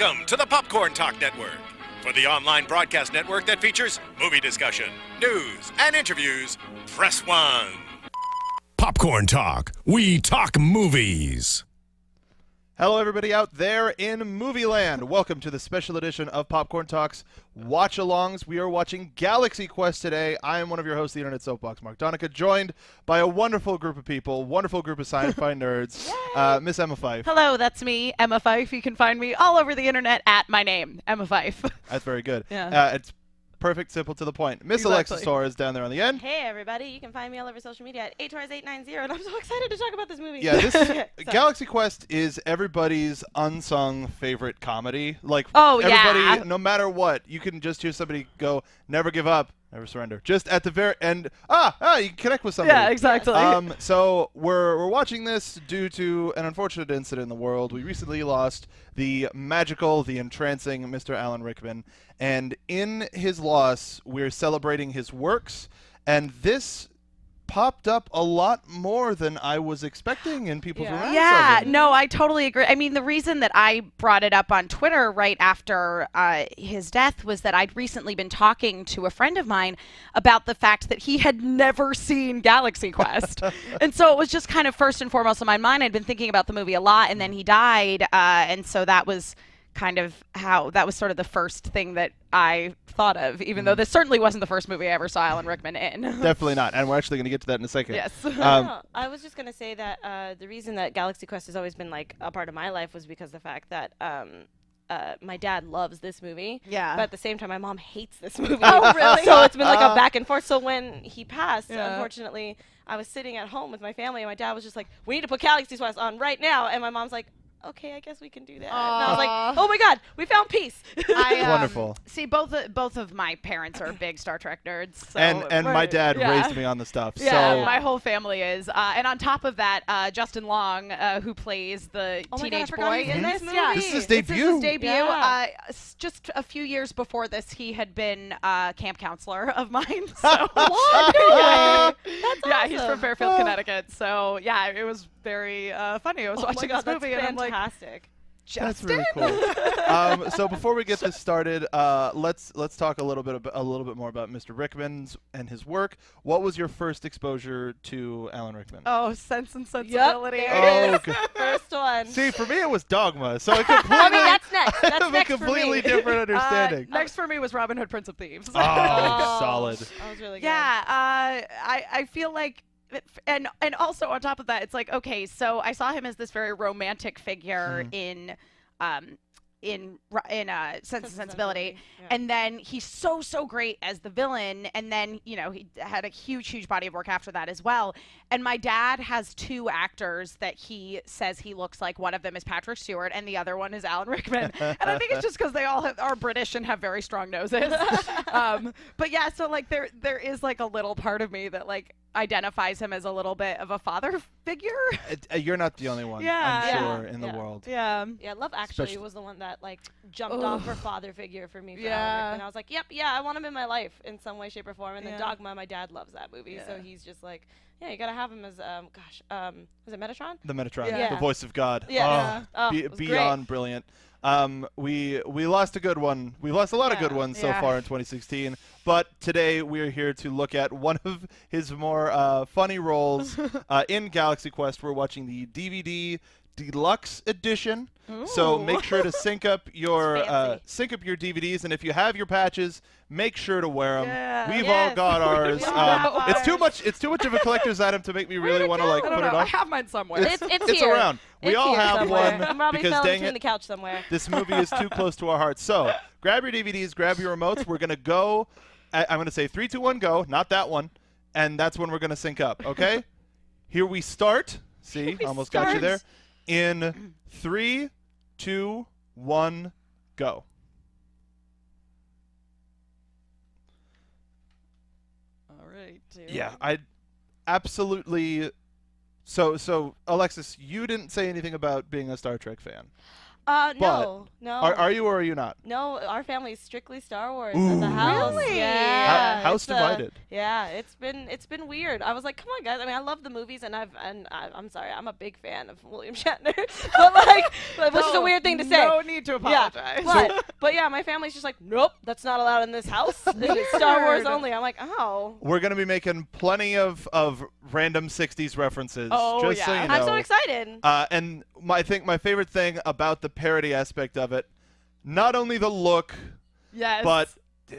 Welcome to the Popcorn Talk Network, for the online broadcast network that features movie discussion, news, and interviews. Press one. Popcorn Talk. We talk movies. Hello, everybody out there in movie land. Welcome to the special edition of Popcorn Talks Watch Alongs. We are watching Galaxy Quest today. I am one of your hosts, the Internet Soapbox, Mark Donica, joined by a wonderful group of people, wonderful group of sci-fi nerds. Uh, Miss Emma Fife. Hello, that's me, Emma Fife. You can find me all over the internet at my name, Emma Fife. That's very good. Yeah. Uh, it's perfect, simple, to the point. Miss Alexis Exactly. Torres down there on the end. Hey everybody, you can find me all over social media at aTors890 and I'm so excited to talk about this movie. Yeah, this Okay, so- Galaxy Quest is everybody's unsung favorite comedy. Like Oh, everybody, yeah. no matter what, you can just hear somebody go, "Never give up, never surrender." Just at the very end, ah, ah, you can connect with somebody. yeah, exactly. Um, so we're we're watching this due to an unfortunate incident in the world. We recently lost the magical, the entrancing Mr. Alan Rickman, and in his loss, we're celebrating his works. And this popped up a lot more than I was expecting in people's Yeah. reactions. yeah, no, I totally agree. I mean, the reason that I brought it up on Twitter right after uh, his death was that I'd recently been talking to a friend of mine about the fact that he had never seen Galaxy Quest. and so it was just kind of first and foremost in my mind. I'd been thinking about the movie a lot, and then he died. Uh, and so that was kind of how that was sort of the first thing that I thought of, even though this certainly wasn't the first movie I ever saw Alan Rickman in. Definitely not. And we're actually going to get to that in a second. yes. Um, No, I was just gonna say that uh, the reason that Galaxy Quest has always been like a part of my life was because of the fact that um, uh, my dad loves this movie. Yeah. But at the same time, my mom hates this movie. Oh, really? so it's been like a back and forth. So when he passed, Yeah. unfortunately, I was sitting at home with my family, and my dad was just like, "We need to put Galaxy Quest on right now," and my mom's like. Okay, I guess we can do that. And I was like, "Oh my God, we found peace!" I, um, Wonderful. See, both of, both of my parents are big Star Trek nerds. So and and my dad Yeah. raised me on the stuff. yeah, so my whole family is. Uh, and on top of that, uh, Justin Long, uh, who plays the Oh my God, teenage boy in in this this, yeah, movie. This is his This is debut. his debut. Yeah. Uh, just a few years before this, he had been uh, camp counselor of mine. So What? yeah, That's yeah, he's from. Fairfield. Connecticut. So yeah, it was very uh, funny. I was Oh watching God, this that's movie and I'm like, fantastic. That's really cool. um, so before we get this started, uh, let's let's talk a little bit ab- a little bit more about Mr. Rickman's and his work. What was your first exposure to Alan Rickman? Oh, Sense and Sensibility. there it Oh, is. First one. See, for me it was Dogma, so I completely I mean, that's next. I That's have a next for completely me. different understanding. Uh, next for me was Robin Hood, Prince of Thieves. oh, solid. That was really good. yeah, uh, I I feel like, and and also on top of that, it's like okay, so I saw him as this very romantic figure Mhm. in, um, in Ro- in uh, Sense and Sensibility, Yeah. and then he's so so great as the villain, and then you know he had a huge huge body of work after that as well. And my dad has two actors that he says he looks like. One of them is Patrick Stewart, and the other one is Alan Rickman. and I think it's just because they all have, are British and have very strong noses. um, but yeah, so like there there is like a little part of me that like identifies him as a little bit of a father figure. Uh, uh, You're not the only one, Yeah. I'm Yeah. sure, in the world. Yeah. Yeah, Love Actually Especially- was the one that like jumped Ugh. off for father figure for me. For Yeah. yeah. And I was like, yep, yeah, I want him in my life in some way, shape, or form. And then Dogma, my dad loves that movie, so he's just like, yeah, you gotta have him as um, gosh, um, was it Metatron? The Metatron, Yeah. the voice of God. Yeah. Oh, Oh, be- it was great. beyond brilliant. Um, we we lost a good one. We lost a lot of good Yeah. ones so far in 2016. But today we are here to look at one of his more uh, funny roles uh, in Galaxy Quest. We're watching the DVD deluxe edition. So make sure to sync up your uh, sync up your DVDs, and if you have your patches, make sure to wear them. Yeah. We've all got ours. Um, it's too much. It's too much of a collector's item to make me really want to like put don't it know. I have mine somewhere. It's it's, It's here. around. We It's all have somewhere. one probably because fell dang it- the couch somewhere. This movie is too close to our hearts. So grab your DVDs, grab your remotes. We're gonna go. I, I'm gonna say three, two, one, go. Not that one, and that's when we're gonna sync up. Okay. Here we start. See, we almost got you there. In three, two, one, go. all right. Yeah, I absolutely. So, so Alexis, you didn't say anything about being a Star Trek fan. Uh, But no, no. Are, are you or are you not? No, our family is strictly Star Wars Ooh. at the house. Really? Yeah. Hou- house it's, uh, divided. yeah, it's been it's been weird. I was like, come on, guys. I mean, I love the movies, and I've and I, I'm sorry, I'm a big fan of William Shatner, but like, but- which is a weird thing to say. No need to Yeah, apologize. but but yeah, my family's just like, nope, that's not allowed in this house. It's Star Wars only. I'm like, oh. We're gonna be making plenty of, of random '60s references. Oh, just so yeah. you know. I'm so excited. Uh, and my, I think my favorite thing about the parody aspect of it, not only the look, yes. but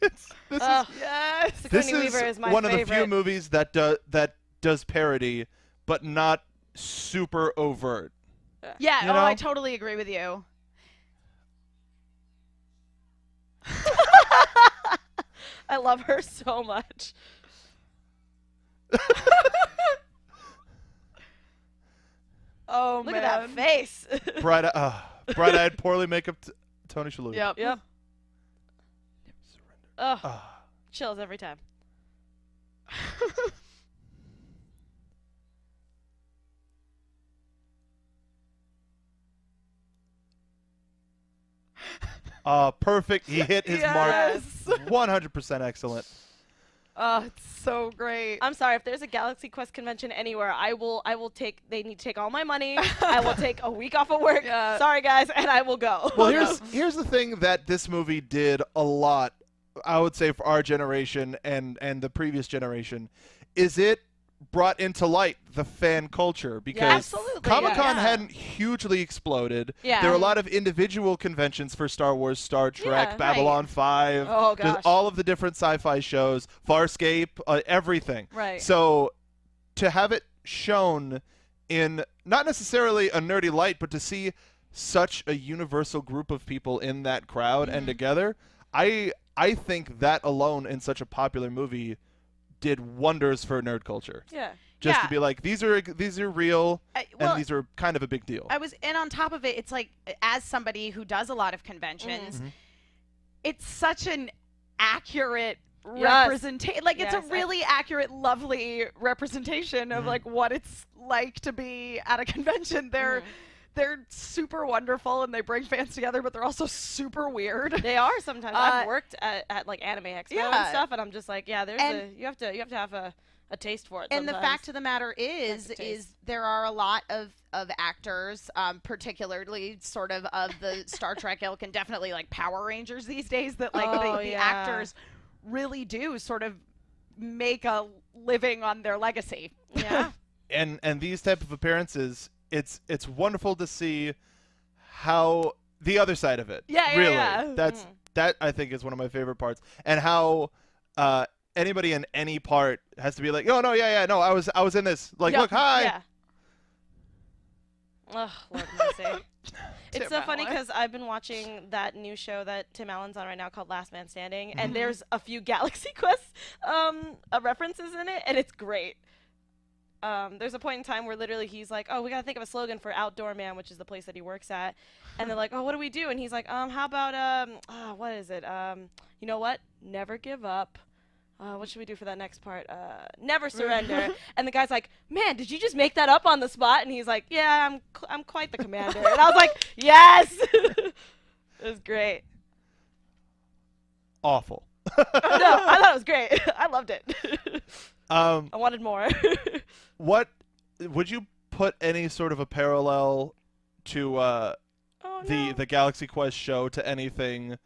it's, this Ugh. is oh, yes. this is is my one of the few movies that do, that does parody, but not super overt. Yeah. You oh, I totally agree with you. I love her so much. Oh Look man. at that face. Bright, uh, bright-eyed, poorly makeup t- Tony Shalhoub. Yep. yep. Ugh, Ah. chills every time. Uh, perfect. He hit his Yes. mark. 100% excellent. Oh, it's so great. I'm sorry if there's a Galaxy Quest convention anywhere, I will I will take they need to take all my money. I will take a week off of work. Yeah. Sorry guys, and I will go. Well, here's here's the thing that this movie did a lot. I would say for our generation and and the previous generation, is it brought into light the fan culture because absolutely, Comic Con yeah. hadn't hugely exploded. Yeah. There were a lot of individual conventions for Star Wars, Star Trek, Yeah, right. Babylon 5, Oh, gosh. all of the different sci-fi shows, Farscape, uh, everything. Right. So to have it shown in not necessarily a nerdy light, but to see such a universal group of people in that crowd Mm-hmm. and together, I I think that alone in such a popular movie did wonders for nerd culture. yeah. Just Yeah. to be like these are these are real I- well, and these are kind of a big deal. I was, and on top of it, it's like as somebody who does a lot of conventions, Mhm. it's such an accurate Yes. representation. Like it's a a I- really accurate, lovely representation of Mhm. like what it's like to be at a convention. They're Mm-hmm. They're super wonderful and they bring fans together, but they're also super weird. They are sometimes. Uh, I've worked at, at like Anime Expo Yeah. and stuff, and I'm just like, yeah, there's And- a you have to you have to have a, a taste for it. and the fact of the matter is is there are a lot of of actors um, particularly sort of of the star trek ilk and definitely like power rangers these days that like Oh, the, the yeah. actors really do sort of make a living on their legacy yeah, and and these type of appearances, it's it's wonderful to see how the other side of it. Yeah, yeah, really. yeah. That's Mhm. that I think is one of my favorite parts, and how uh, anybody in any part has to be like, oh no, yeah, yeah, no, I was I was in this. Like, Yeah, look, hi. yeah. Ugh, Lord mercy. it's Tim so funny because I've been watching that new show that Tim Allen's on right now called Last Man Standing, and Mhm. there's a few Galaxy Quest um, uh, references in it, and it's great. Um, there's a point in time where literally he's like, "Oh, we gotta think of a slogan for Outdoor Man, which is the place that he works at," and they're like, "Oh, what do we do?" And he's like, "Um, how about um, ah, what is it? Um, you know what? Never give up." Uh, what should we do for that next part? Uh, never surrender. and the guy's like, "Man, did you just make that up on the spot?" And he's like, "Yeah, I'm, I'm quite the commander." and I was like, "Yes!" it was great. Awful. no, I thought it was great. I loved it. Um, I wanted more. what would you put any sort of a parallel to uh, oh the no. the Galaxy Quest show to anything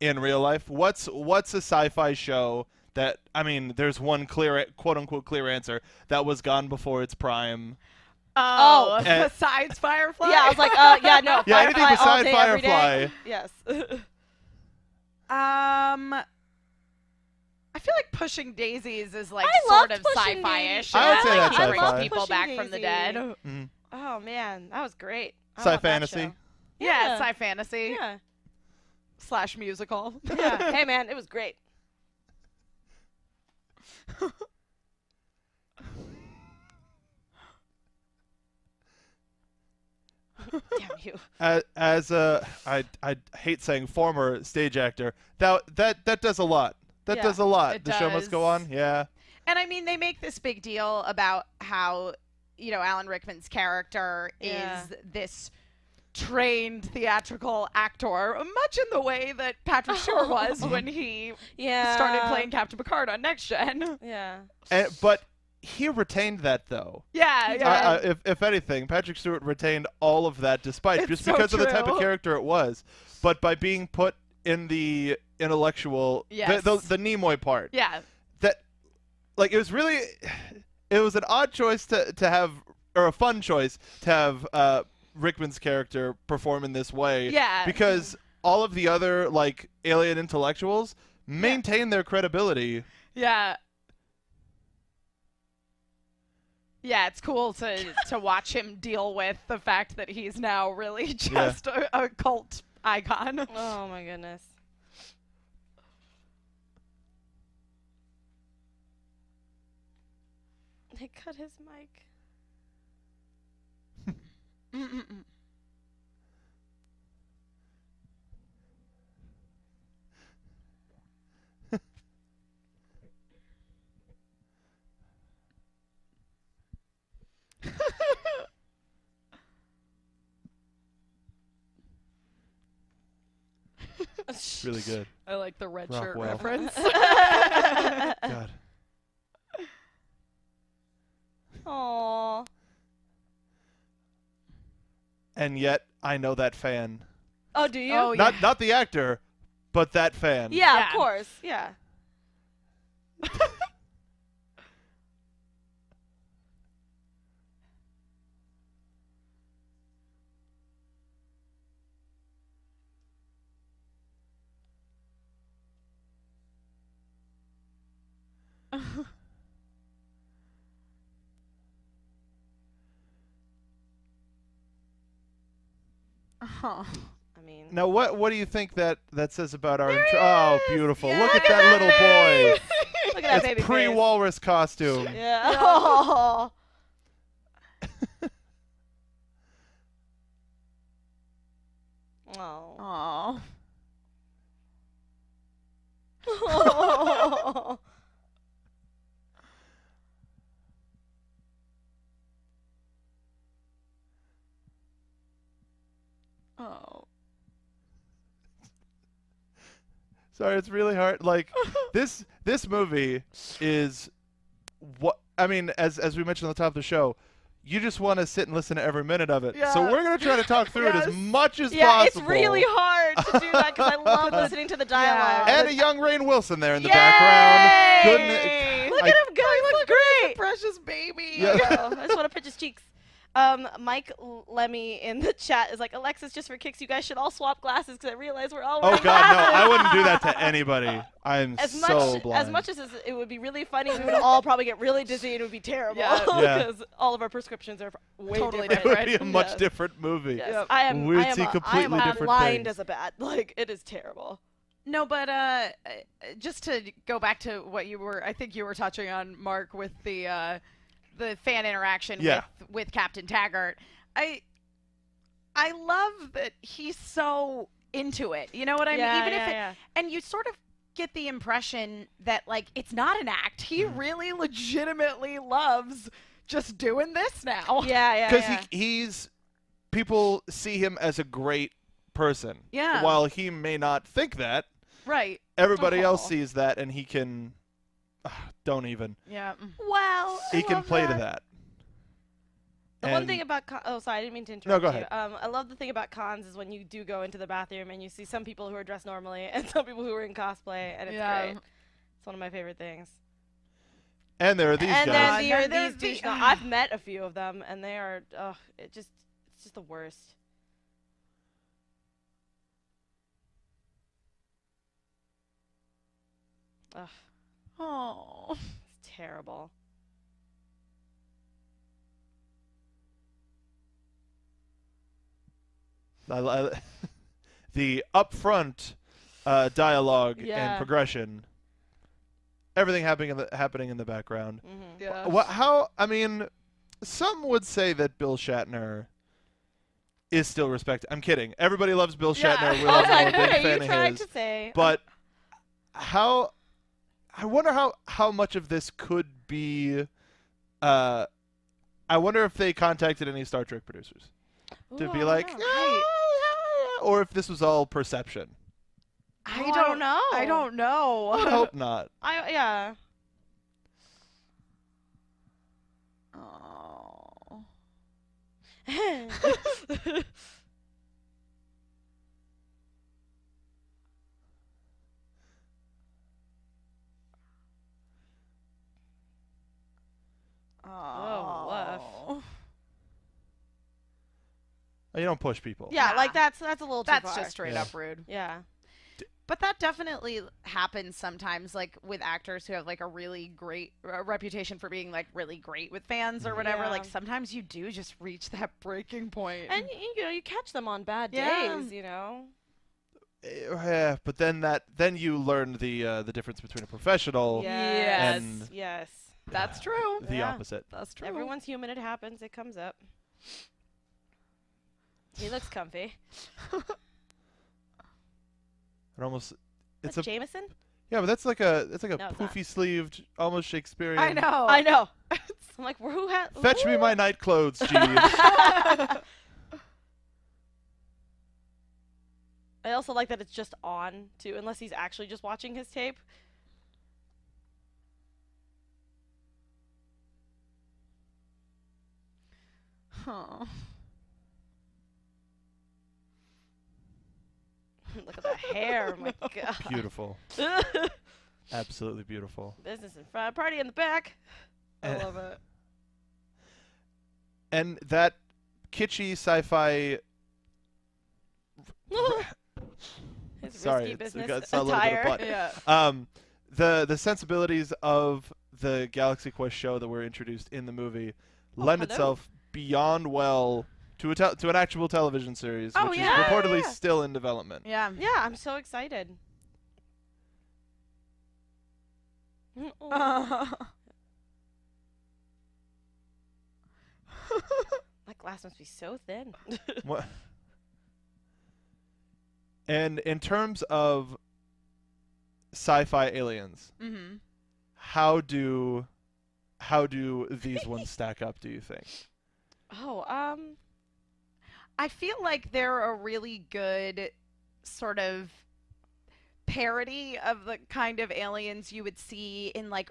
in real life? What's what's a sci-fi show that I mean? There's one clear quote unquote clear answer that was gone before its prime. oh, And- besides firefly yeah, I was like, uh, yeah, no. Yeah, anything Firefly all beside day, every day. Firefly. Yes. um I feel like pushing daisies is like I sort of sci-fi-ish. I would say It that's sci-fi. people Pushing back from the dead. Daisy. Mhm. oh man, that was great. I Sci love fantasy. Yeah, Yeah. sci-fantasy Yeah. slash musical. Yeah. hey man, it was great. Damn you. As, as a I I hate saying former stage actor, that that that does a lot. That Yeah, does a lot. it the show must go on. Yeah. And I mean, they make this big deal about how, you know, Alan Rickman's character Yeah. is this trained theatrical actor, much in the way that Patrick Stewart was when he Yeah. started playing Captain Picard on Next Gen. Yeah. And, but he retained that though. Yeah, yeah. I- I- if, if anything, Patrick Stewart retained all of that, despite It's just so because of the type of character it was. But by being put in the intellectual, Yes. the, the the Nimoy part, yeah. that like it was really, it was an odd choice to to have or a fun choice to have uh, Rickman's character perform in this way. Yeah. Because all of the other like alien intellectuals maintain their credibility. Yeah. Yeah, it's cool to to watch him deal with the fact that he's now really just a, a cult icon. Oh my goodness. They cut his mic. Really good. I like the red shirt Rockwell. reference. God. Aww. And yet I know that fan. Oh, do you? Oh, Not yeah. not the actor, but that fan. yeah, Yeah. of course. Yeah. Oh. I mean. Now what what do you think that that says about our intro? Oh, beautiful. Yeah, Look at look at that that little boy. Look at that It's baby pre walrus costume. Yeah. Oh. Oh. Oh. Oh. Sorry, it's really hard. Like this this movie is what I mean, as as we mentioned on the top of the show, you just want to sit and listen to every minute of it. So we're gonna try to talk through it as much as Yeah, possible. it's really hard to do that because I love listening to the dialogue. And a young Rainn Wilson there in the Yay! background. Goodness. Look I- at him go. He looks great. Precious baby. Yeah. I just want to pinch his cheeks. Um, Mike L- Lemmy in the chat is like, Alexis, just for kicks, you guys should all swap glasses because I realize we're all Oh wearing God, no! I wouldn't do that to anybody. I'm As so much blind. as much as it would be really funny, we would all probably get really dizzy and it would be terrible Yeah. Yeah. because all of our prescriptions are way Totally it different. would be a much Yes. different movie. Yes. Yep. I am. We'd I am, see a, I am completely a different blind things. as a bat. Like it is terrible. No, but uh, uh, just to go back to what you were, I think you were touching on, Mark, with the uh, the fan interaction Yeah. with with Captain Taggart. I I love that he's so into it. You know what I Yeah, mean? Even yeah, if it, yeah. and you sort of get the impression that like it's not an act. He Mm-hmm. really legitimately loves just doing this now. Yeah, yeah, Because yeah. he he's people see him as a great person. Yeah. While he may not think that, Right. everybody else sees that, and he can. don't even. Yeah. mm. Well, I He can love play that. to that. The one thing about con- oh sorry I didn't mean to interrupt No, interrupt go you. ahead. Um, I love the thing about cons is when you do go into the bathroom and you see some people who are dressed normally and some people who are in cosplay and it's Yeah. great. It's one of my favorite things. And there are these and guys. then there are these the- douche- no, I've met a few of them and they are ugh, it just it's just the worst. Ugh, Oh. it's terrible. I, I, the upfront uh, dialogue Yeah. and progression. Everything happening in the happening in the background. hmm Yeah. What? How? I mean, some would say that Bill Shatner is still respected. I'm kidding. Everybody loves Bill Yeah. Shatner. We're, I was a big fan of his. But how I wonder how how much of this could be. Uh, I wonder if they contacted any Star Trek producers to Ooh, be I like, don't know. Or if this was all perception. I Oh, I don't don't know. I don't know. I hope not. I yeah. Oh. Oh, woof. You don't push people. yeah, Nah. like that's that's a little too That's far. just straight Yeah. up rude. Yeah. But that definitely happens sometimes, like with actors who have like a really great uh, reputation for being like really great with fans or whatever. Yeah. Like sometimes you do just reach that breaking point. And y- you know, you catch them on bad Yeah. days, you know. Eh, Yeah, but then that then you learn the uh, the difference between a professional Yes. And- yes. That's true. the Yeah. opposite. That's true. Everyone's human. It happens. It comes up. He looks comfy. It almost it's That's a Jameson? yeah, but that's like a it's like a No, it's not. poofy sleeved, almost Shakespearean. I know. I know. I'm like, who had? Fetch me my night clothes, Jeeves. I also like that it's just on too, unless he's actually just watching his tape. Huh. Look at that hair. My God. beautiful, absolutely beautiful. Business in front, party in the back. I Eh. love it. And that kitschy sci-fi. His Sorry, risky it's- business it's a little bit of attire. butt. Yeah. Um, the the sensibilities of the Galaxy Quest show that were introduced in the movie lend Oh, hello. itself beyond well to a tel- to an actual television series, Oh, which yeah, is reportedly yeah. still in development. Yeah. Yeah, I'm so excited. Oh. That glass must be so thin. What? And in terms of sci-fi aliens, mm-hmm. how do how do these ones stack up? Do you think? Oh, um, I feel like they're a really good sort of parody of the kind of aliens you would see in like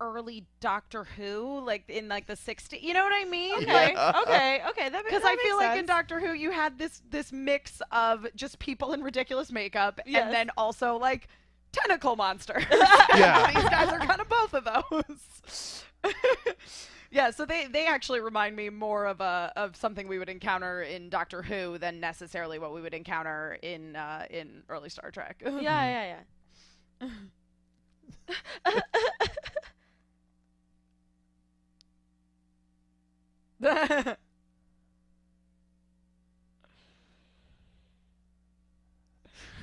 early Doctor Who, like in like the 60s. You know what I mean? okay, Yeah. okay, okay. That Because I feel makes like in. Doctor Who you had this this mix of just people in ridiculous makeup Yes. and then also like tentacle monsters. Yeah. These guys are kind of both of those. Yeah, so they they actually remind me more of a of something we would encounter in Doctor Who than necessarily what we would encounter in uh, in early Star Trek. Yeah, yeah, yeah.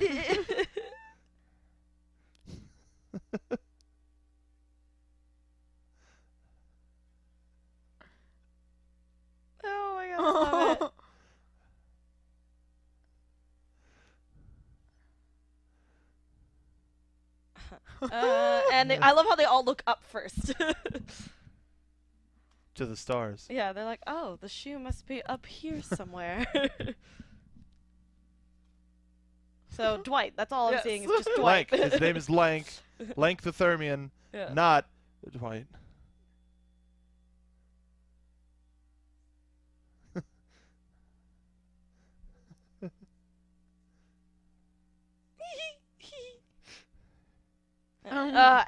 oh my god, I love it. Uh, and they, I love how they all look up first. To the stars. yeah, they're like, oh, the shoe must be up here somewhere. so Dwight, that's all I'm seeing is just Dwight. Lahnk. His name is Lahnk. Lahnk the Thermian, Yeah. not Dwight. Uh,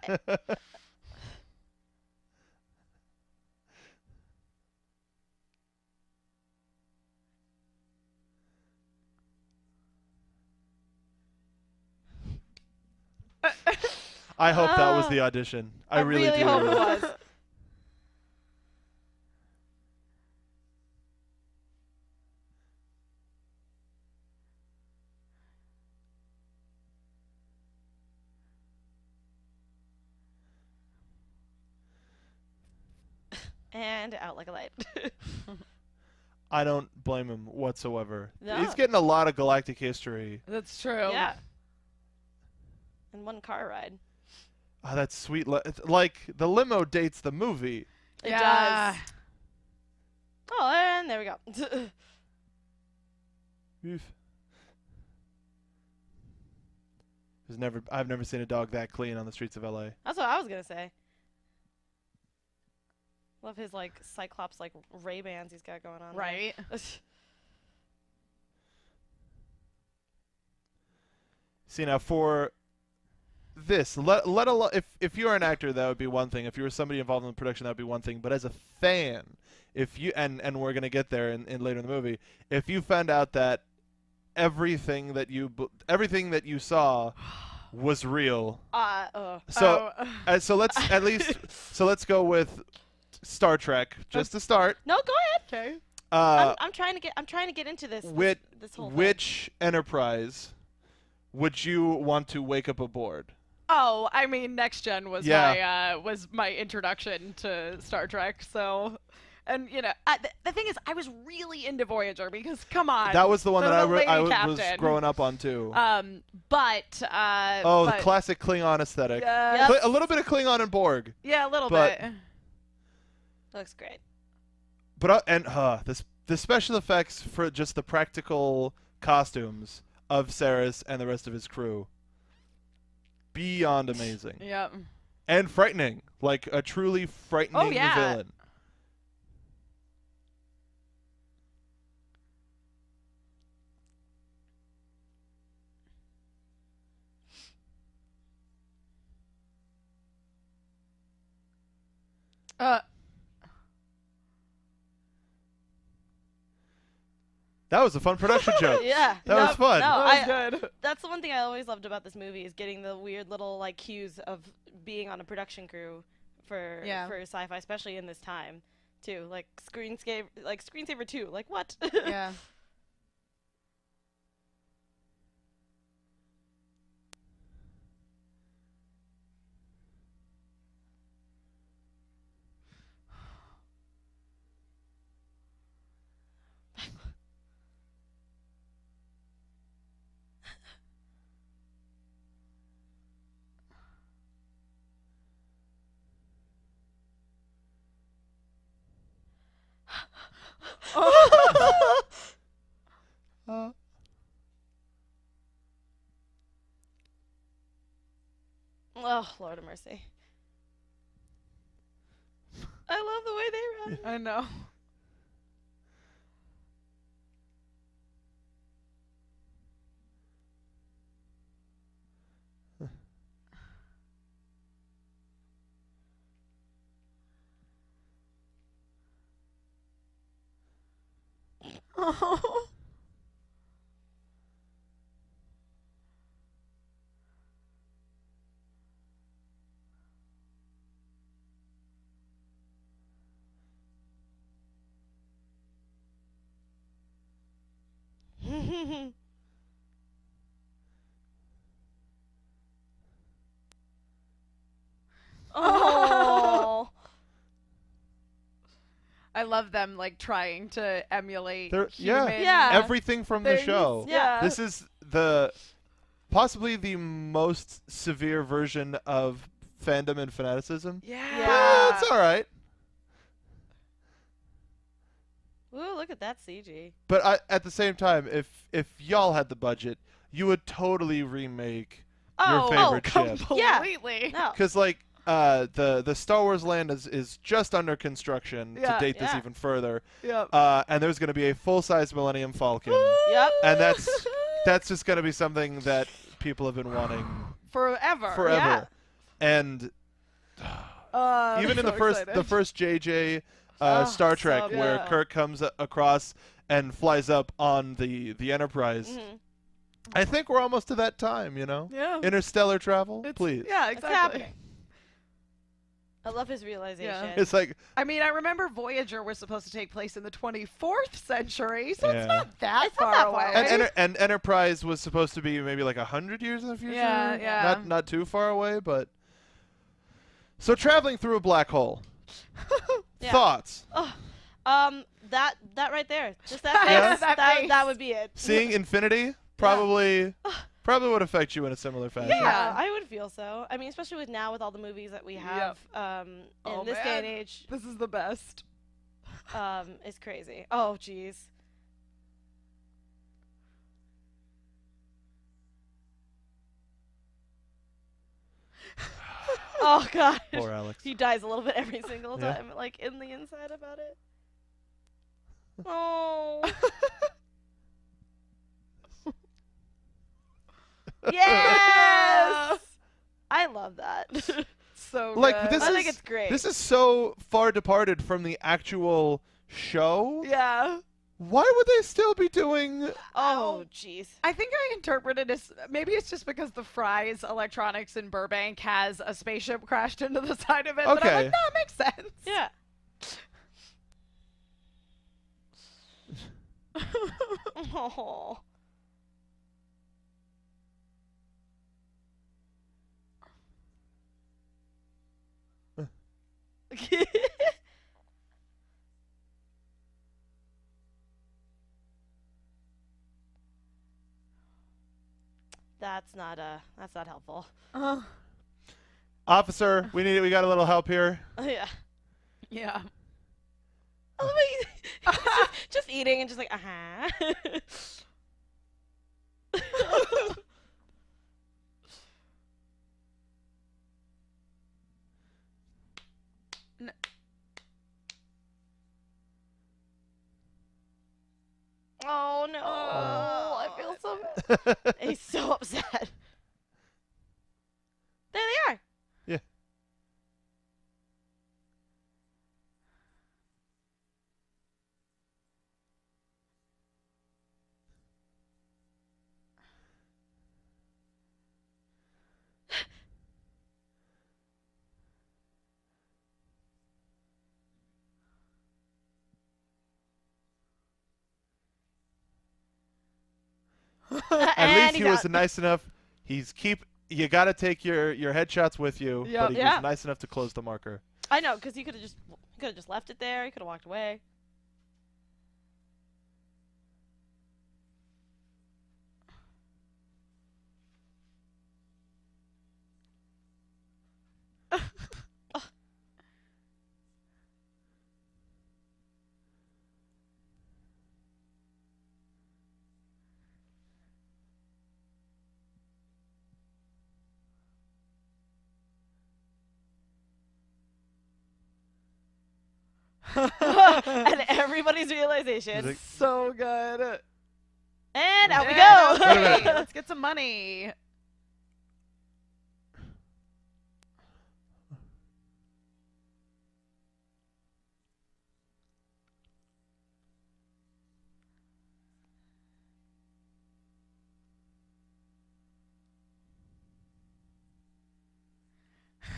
I hope that was the audition. I, I really, really do. hope it was. And out like a light. I don't blame him whatsoever. No. He's getting a lot of galactic history. That's true. yeah. And one car ride. Oh, that's sweet. Li- like the limo dates the movie. It Yeah. does. Oh, and there we go. Oof. There's never I've never seen a dog that clean on the streets of LA. That's what I was gonna say. Love his like Cyclops like Ray Bans he's got going on. there. Right. See now for this, let let alone if if you're an actor, that would be one thing. If you were somebody involved in the production, that would be one thing. But as a fan, if you and and we're gonna get there in, in later in the movie, if you found out that everything that you b- everything that you saw was real, uh, uh, so Oh. uh, so let's at least so let's go with Star Trek just to start. no, go ahead. okay. Uh, I'm, I'm trying to get. I'm trying to get into this. this- which this whole thing. which enterprise would you want to wake up aboard? Oh, I mean, Next Gen was Yeah. my uh, was my introduction to Star Trek. So, and you know, I, th- the thing is, I was really into Voyager because come on, That was the one the that I, re- I was growing up on too. Um, but uh, oh, but, the classic Klingon aesthetic. Yeah, Cl- a little bit of Klingon and Borg, yeah, a little but- bit. Looks great. but uh, and uh, this the special effects for just the practical costumes of Sarris and the rest of his crew. Beyond amazing Yep. and frightening, like a truly frightening Oh, yeah. villain. Uh, That was a fun production joke. Yeah, That was fun. No, that I, was good. that's the one thing I always loved about this movie is getting the weird little like cues of being on a production crew for Yeah. for sci-fi, especially in this time too. Like screensaver, like screensaver two. Like what? yeah. Uh, oh Lord of mercy. I love the way they run. I know. oh. Oh. I love them like trying to emulate They're- yeah. Yeah. everything from the show. Yeah. This is the possibly the most severe version of fandom and fanaticism. yeah. But it's all right. Ooh, look at that CG. But I, at the same time, if if y'all had the budget, you would totally remake Oh, your favorite oh, ship. completely. No. Because like uh, the the Star Wars land is, is just under construction Yeah, to date this even further, Yep. uh, and there's going to be a full size Millennium Falcon, Yep. and that's that's just going to be something that people have been wanting forever. forever. And Uh, even in so the first the excited. first JJ uh, Oh, Star Trek, so where. Kirk comes across and flies up on the the Enterprise, Mhm. I think we're almost to that time. You know, Yeah. interstellar travel, It's- please. Yeah, It's exactly. happening. I love his realization. It's like I mean, I remember Voyager was supposed to take place in the 24th century, so Yeah. it's not that It's not far that away. far and, away. Enter- and Enterprise was supposed to be maybe like a hundred years in the future. Yeah, yeah. Not not too far away, but so traveling through a black hole. Yeah. Thoughts? Um, that that right there, just that face, Yeah? That that, face. that would be it. Seeing infinity probably probably would affect you in a similar fashion. Yeah. I would would feel so. I mean, especially with now with all the movies that we have um, in Oh, this day and age, This is the best. um, is crazy. Oh, jeez. Oh god. Poor Alex. He dies a little bit every single Yeah. time, like in the inside about it. Oh. yes. I love that. So Like, good. this I think is- it's great. This is so far departed from the actual show. yeah. Why would they still be doing? oh, jeez. I think I interpret it as maybe it's just because the Fry's Electronics in Burbank has a spaceship crashed into the side of it. But I'm Okay. like, no, it makes sense. Yeah. Oh. that's not uh that's not helpful. Uh, Officer, we need. it. We got a little help here. yeah. yeah. Oh, wait. just, just eating and just like, uh huh. oh no. Oh. I feel so bad. He's so upset. There they are. At least he he's was nice enough. He's keep. You got to take your your headshots with you, Yep. but he Yeah. was nice enough to close the marker. I know, because he could have just he could have just left it there. He could have walked away. and everybody's realization. He's like, So good. and out we go. okay, let's get some money.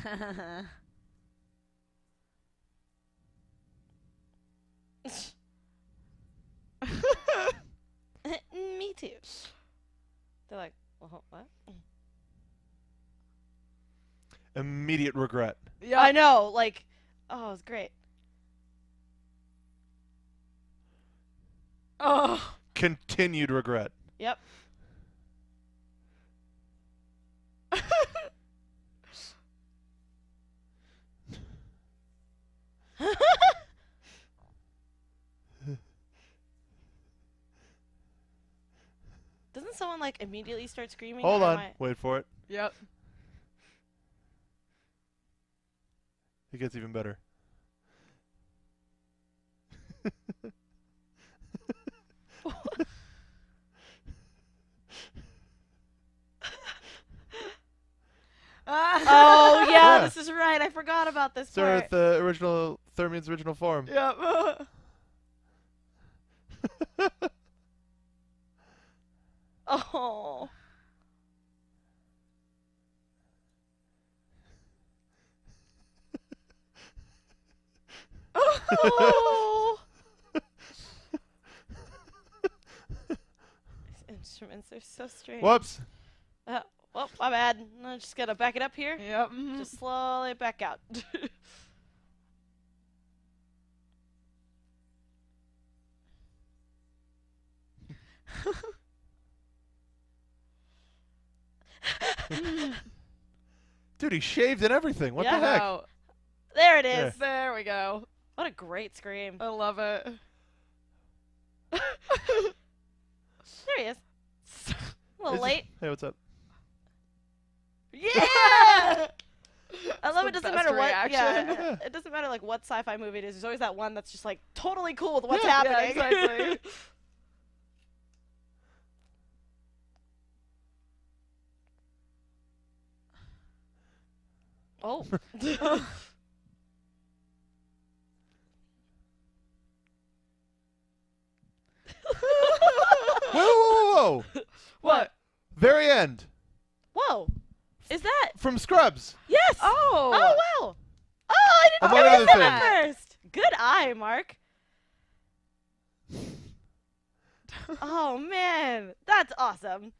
Me too. They're like, well, what? Immediate regret. yeah. I know, like, oh, it's great. Oh. Continued regret. Yep. someone like immediately start screaming? Hold on. I- Wait for it. Yep. It gets even better. Oh yeah, Yeah. this is right. I forgot about this Sir, part. the original Thermian's original form. Yep. Oh. oh. These instruments are so strange. Whoops. Uh, well, my bad. I'm just gonna back it up here. Yep. mhm. Just slowly back out. Dude, he shaved and everything. What Yeah. the heck? There it is. there we go. What a great scream. I love it. There he is. A little Is- late. Hey, what's up? Yeah. I love it. Doesn't best matter what. reaction. Yeah. it doesn't matter like what sci-fi movie it is. There's always that one that's just like totally cool with what's Yeah, yeah, happening. exactly. oh. Whoa, whoa, whoa, whoa! what? Very end Whoa. Is that? from Scrubs. Yes. Oh. Oh wow. Oh, I didn't Among notice other that at first. Good eye, Mark. oh man, that's awesome.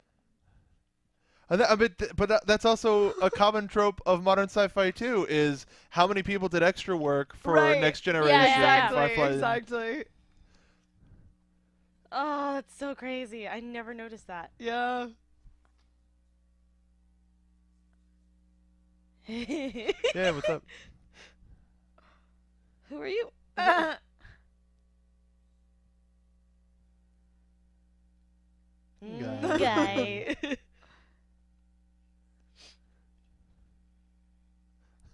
And that- I mean, but that, that's also a common trope of modern sci-fi too. Is how many people did extra work for Right. Next Generation? yeah. Exactly. Firefly? Exactly. Oh, that's so crazy. I never noticed that. Yeah. Yeah, what's up? Who are you? Guy. Mm, Guy.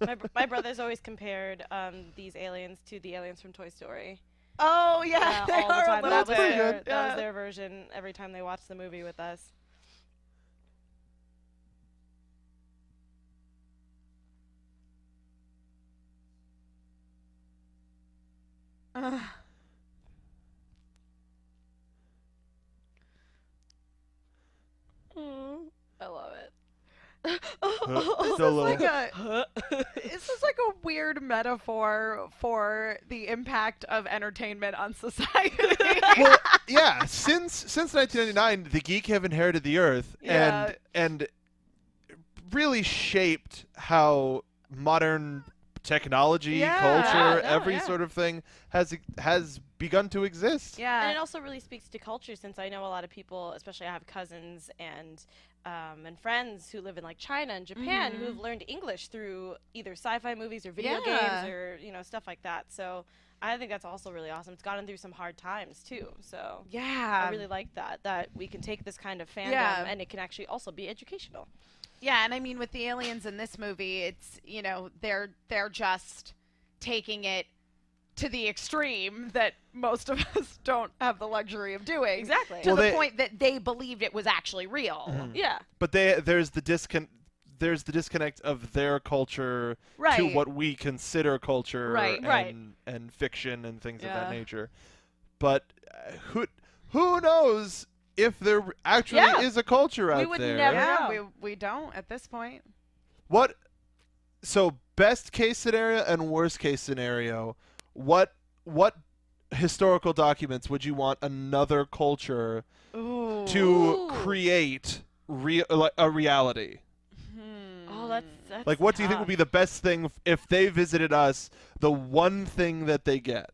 my, br- my brother's always compared um, these aliens to the aliens from Toy Story. Oh yeah, they all the are time. That was, their, that Yeah. was their version every time they watched the movie with us. Uh, I love it. Huh? Still a Like a, this is like a weird metaphor for the impact of entertainment on society. well, yeah. Since since 1999, the geek have inherited the earth Yeah. and and really shaped how modern technology, Yeah. culture, Yeah, no, every yeah. sort of thing has has begun to exist. Yeah, and it also really speaks to culture since I know a lot of people, especially I have cousins and um, and friends who live in like China and Japan Mhm. who've learned English through either sci-fi movies or video Yeah. games or you know stuff like that. So I think that's also really awesome. It's gotten through some hard times too. So Yeah. I really like that that we can take this kind of fandom Yeah. and it can actually also be educational. Yeah, and I mean with the aliens in this movie, it's you know they're they're just taking it to the extreme that most of us don't have the luxury of doing. Exactly. To Well, the they- point that they believed it was actually real. Yeah. But they there's the discon there's the disconnect of their culture to what we consider culture Right, and, right. and fiction and things of that nature. But uh, who who knows if there actually Yeah. is a culture out there. We would there? never Yeah, know. we we don't at this point. What? So best case scenario and worst case scenario. What what historical documents would you want another culture Ooh. to create re- a reality? Hmm. Oh, that's that's Like, what do you think would be the best thing if they visited us? The one thing that they get.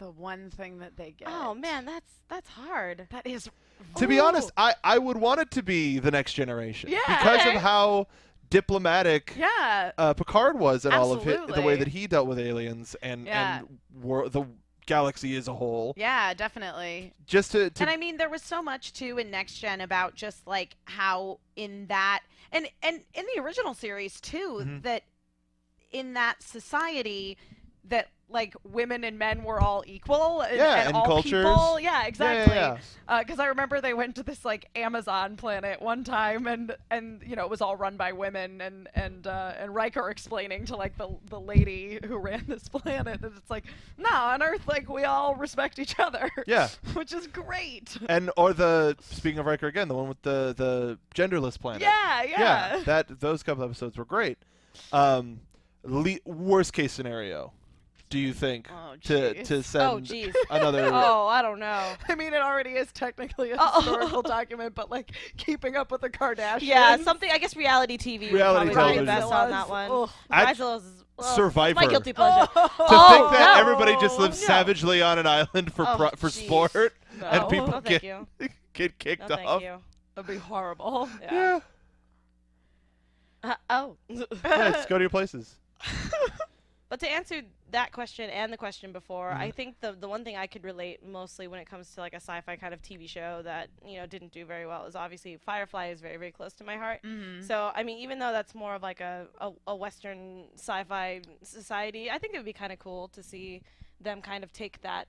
The one thing that they get. Oh man, that's that's hard. that is. To be honest, I, I would want it to be the next generation Yeah. because Okay. of how diplomatic Yeah. uh, Picard was in all of it, the way that he dealt with aliens and Yeah. and wor- the galaxy as a whole. Yeah, definitely. Just to, to and I mean, there was so much too in Next Gen about just like how in that and and in the original series too Mhm. that in that society that like women and men were all equal and, Yeah, and and all cultures. people. Yeah, Yeah, exactly. yeah, Because I remember they went to this like Amazon planet one time, and and you know it was all run by women, and and uh, and Riker explaining to like the the lady who ran this planet that it's like no on Earth like we all respect each other. Yeah. which is great. and or the speaking of Riker again, the one with the the genderless planet. Yeah, yeah. that those couple episodes were great. Um, le- worst case scenario, do you think Oh, to to send Oh another? oh, I don't know. I mean, it already is technically a Oh. historical document, but like keeping up with the Kardashians. Yeah, something. I guess reality TV Reality would probably be television. best on that one. Ugh. Act- is Survivor. My guilty pleasure. to Oh, think that no. everybody just lives No. savagely on an island for Oh, pro- for jeez. sport and people no, get get kicked No, off. thank you. That'd be horrible. Yeah. Yeah. Uh, oh. Yes, go to your places. But to answer that question and the question before, Mm-hmm. I think the the one thing I could relate mostly when it comes to like a sci-fi kind of TV show that you know didn't do very well is obviously Firefly is very very close to my heart. Mm-hmm. So I mean, even though that's more of like a a, a Western sci-fi society, I think it would be kind of cool to see them kind of take that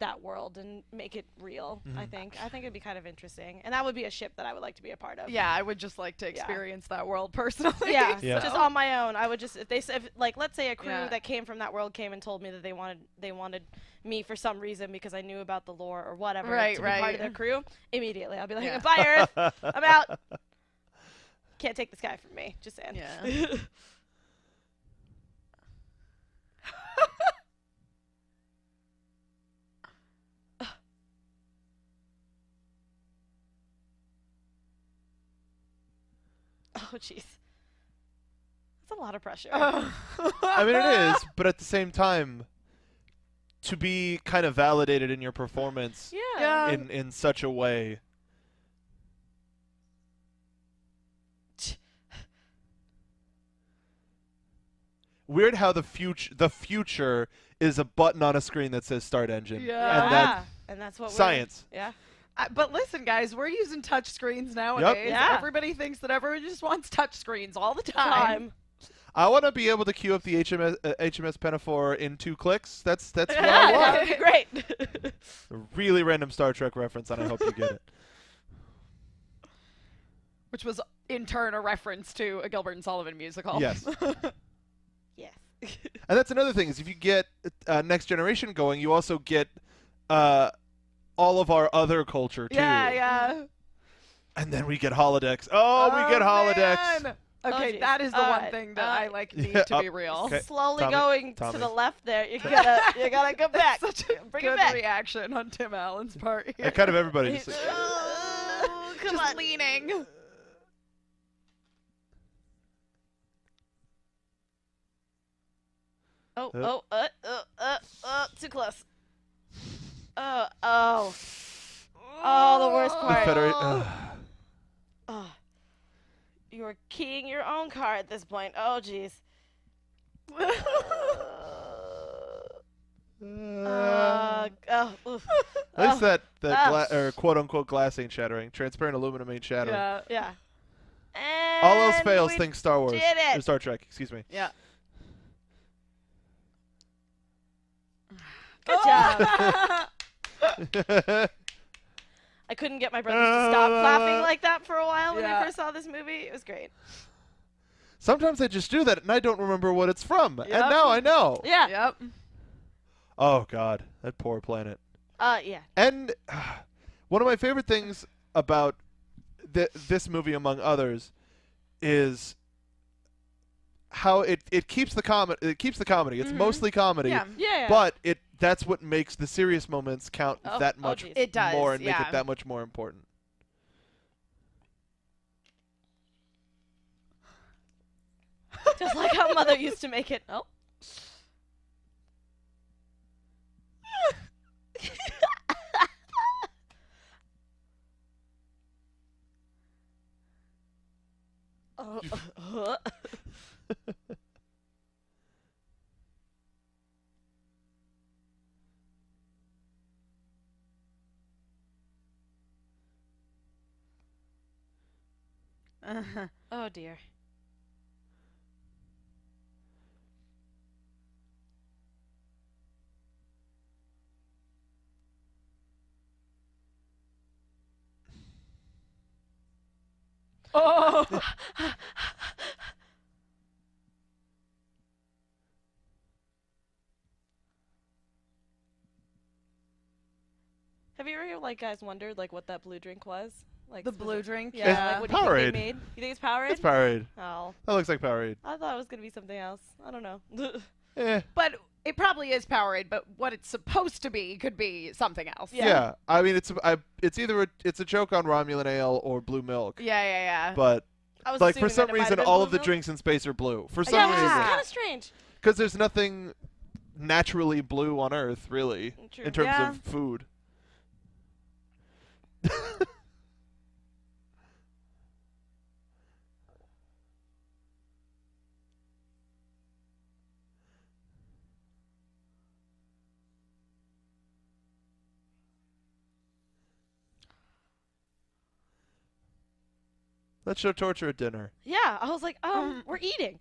that world and make it real. I Mm-hmm. think I think it'd be kind of interesting, and that would be a ship that I would like to be a part of. Yeah, I would just like to experience that world personally. Yeah, Yeah. just on my own. I would just if they s- if like let's say a crew Yeah. that came from that world came and told me that they wanted they wanted me for some reason because I knew about the lore or whatever Right, to be part of their crew. Immediately, I'll be like, Yeah. "Bye, Earth. I'm out. Can't take this guy from me." Just saying. Yeah. oh, jeez. That's a lot of pressure. I mean, it is, but at the same time, to be kind of validated in your performance yeah. Yeah. in in such a way. Weird how the future the future is a button on a screen that says start engine. Yeah. And that and that's what we're- science. Yeah. But listen, guys, we're using touch screens nowadays. Yeah. Everybody thinks that everyone just wants touch screens all the time. Time. I want to be able to queue up the HMS uh, HMS Pinafore in two clicks. That's that's what I want. that would be great. A really random Star Trek reference, and I hope you get it. Which was in turn a reference to a Gilbert and Sullivan musical. Yes. yes. And that's another thing is if you get uh, next generation going, you also get uh, all of our other culture too. Yeah, yeah. And then we get holodecks. Oh, we get holodecks. man. Oh, Okay, geez. that is the All one right. thing that Uh, I like need Yeah, to uh, be real. okay. Slowly Tommy, going Tommy. to the left there. You gotta, you gotta go back. Such a Bring good it back. reaction on Tim Allen's part. And kind of everybody. Just, Oh, come Just on. leaning. Oh, Uh. oh, uh, uh, uh, uh, too close. Oh, oh. Oh, the worst the part. Federa- ugh. Oh. You are keying your own car at this point. Oh, jeez. Uh, oh, oof. At least oh, that, that gla- or quote unquote glass ain't shattering. Transparent aluminum ain't shattering. Yeah. yeah. All else fails, think Star Wars. did it. Or Star Trek, excuse me. Yeah. Good job. I couldn't get my brothers to stop laughing like that for a while when Yeah. I first saw this movie. It was great. Sometimes I just do that and I don't remember what it's from. Yep. And now I know. Yeah. Yep. Oh God, that poor planet. Uh, yeah. And one of my favorite things about th- this movie, among others, is how it, it keeps the com- it keeps the comedy. It's Mhm. mostly comedy, Yeah. Yeah. but it that's what makes the serious moments count Oh, that oh, much geez. It does. more and make it that much more important. Just like how mother used to make it. Oh. Oh, Uh-huh. oh dear. Oh. Have you ever, like, guys wondered like what that blue drink was? Like the blue drink. Yeah. Yeah. Like, what do you think Powerade. they made? You think it's Powerade? It's Powerade. Oh, That looks like Powerade. I thought it was gonna be something else. I don't know. Eh. But it probably is Powerade, but what it's supposed to be could be something else. Yeah. Yeah. I mean, it's I, it's either a, it's a joke on Romulan ale or blue milk. Yeah, yeah, yeah. But I was like for some that it might have reason, all blue of the milk. drinks in space are blue. For some yeah, which is reason, kind of strange. because there's nothing naturally blue on Earth, really, True. in terms Yeah. of food. Let's show torture at dinner. Yeah, I was like, um, we're eating.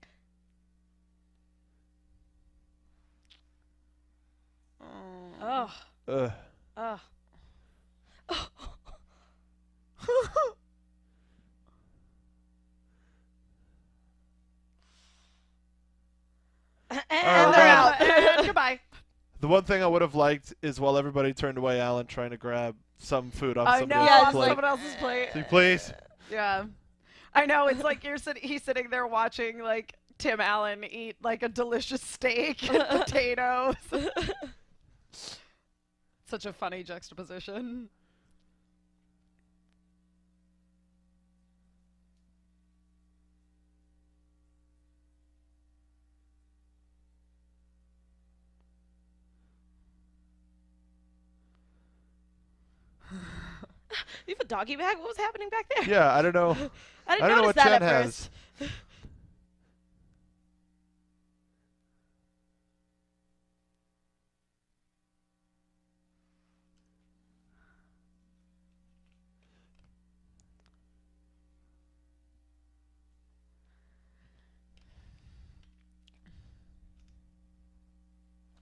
Oh, Ugh. oh. and Oh, they're man. out. Goodbye. The one thing I would have liked is while everybody turned away, Alan trying to grab some food off I somebody know, else's on plate. someone else's plate. See, please. Yeah. I know. It's like you're sitting. He's sitting there watching like Tim Allen eat like a delicious steak and potatoes. Such a funny juxtaposition. You have a doggy bag? What was happening back there? Yeah, I don't know. I didn't I don't know what that Jen at has. first.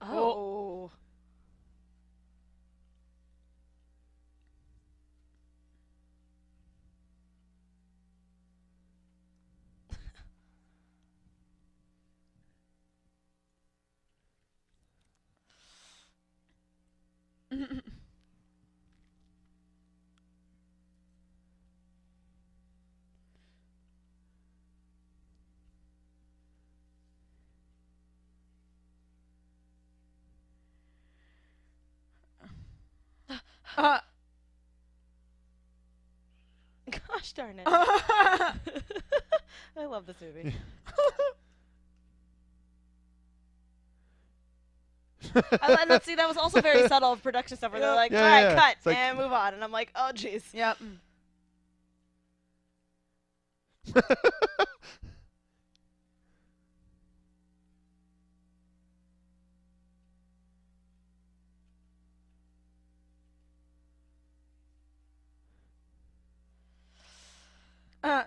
Oh. oh. Uh, Gosh darn it. I love this movie. I, and let's see, that was also very subtle of production stuff where they're like, Yeah, all right, yeah. cut, It's like- and move on. And I'm like, oh, jeez. yep. Uh,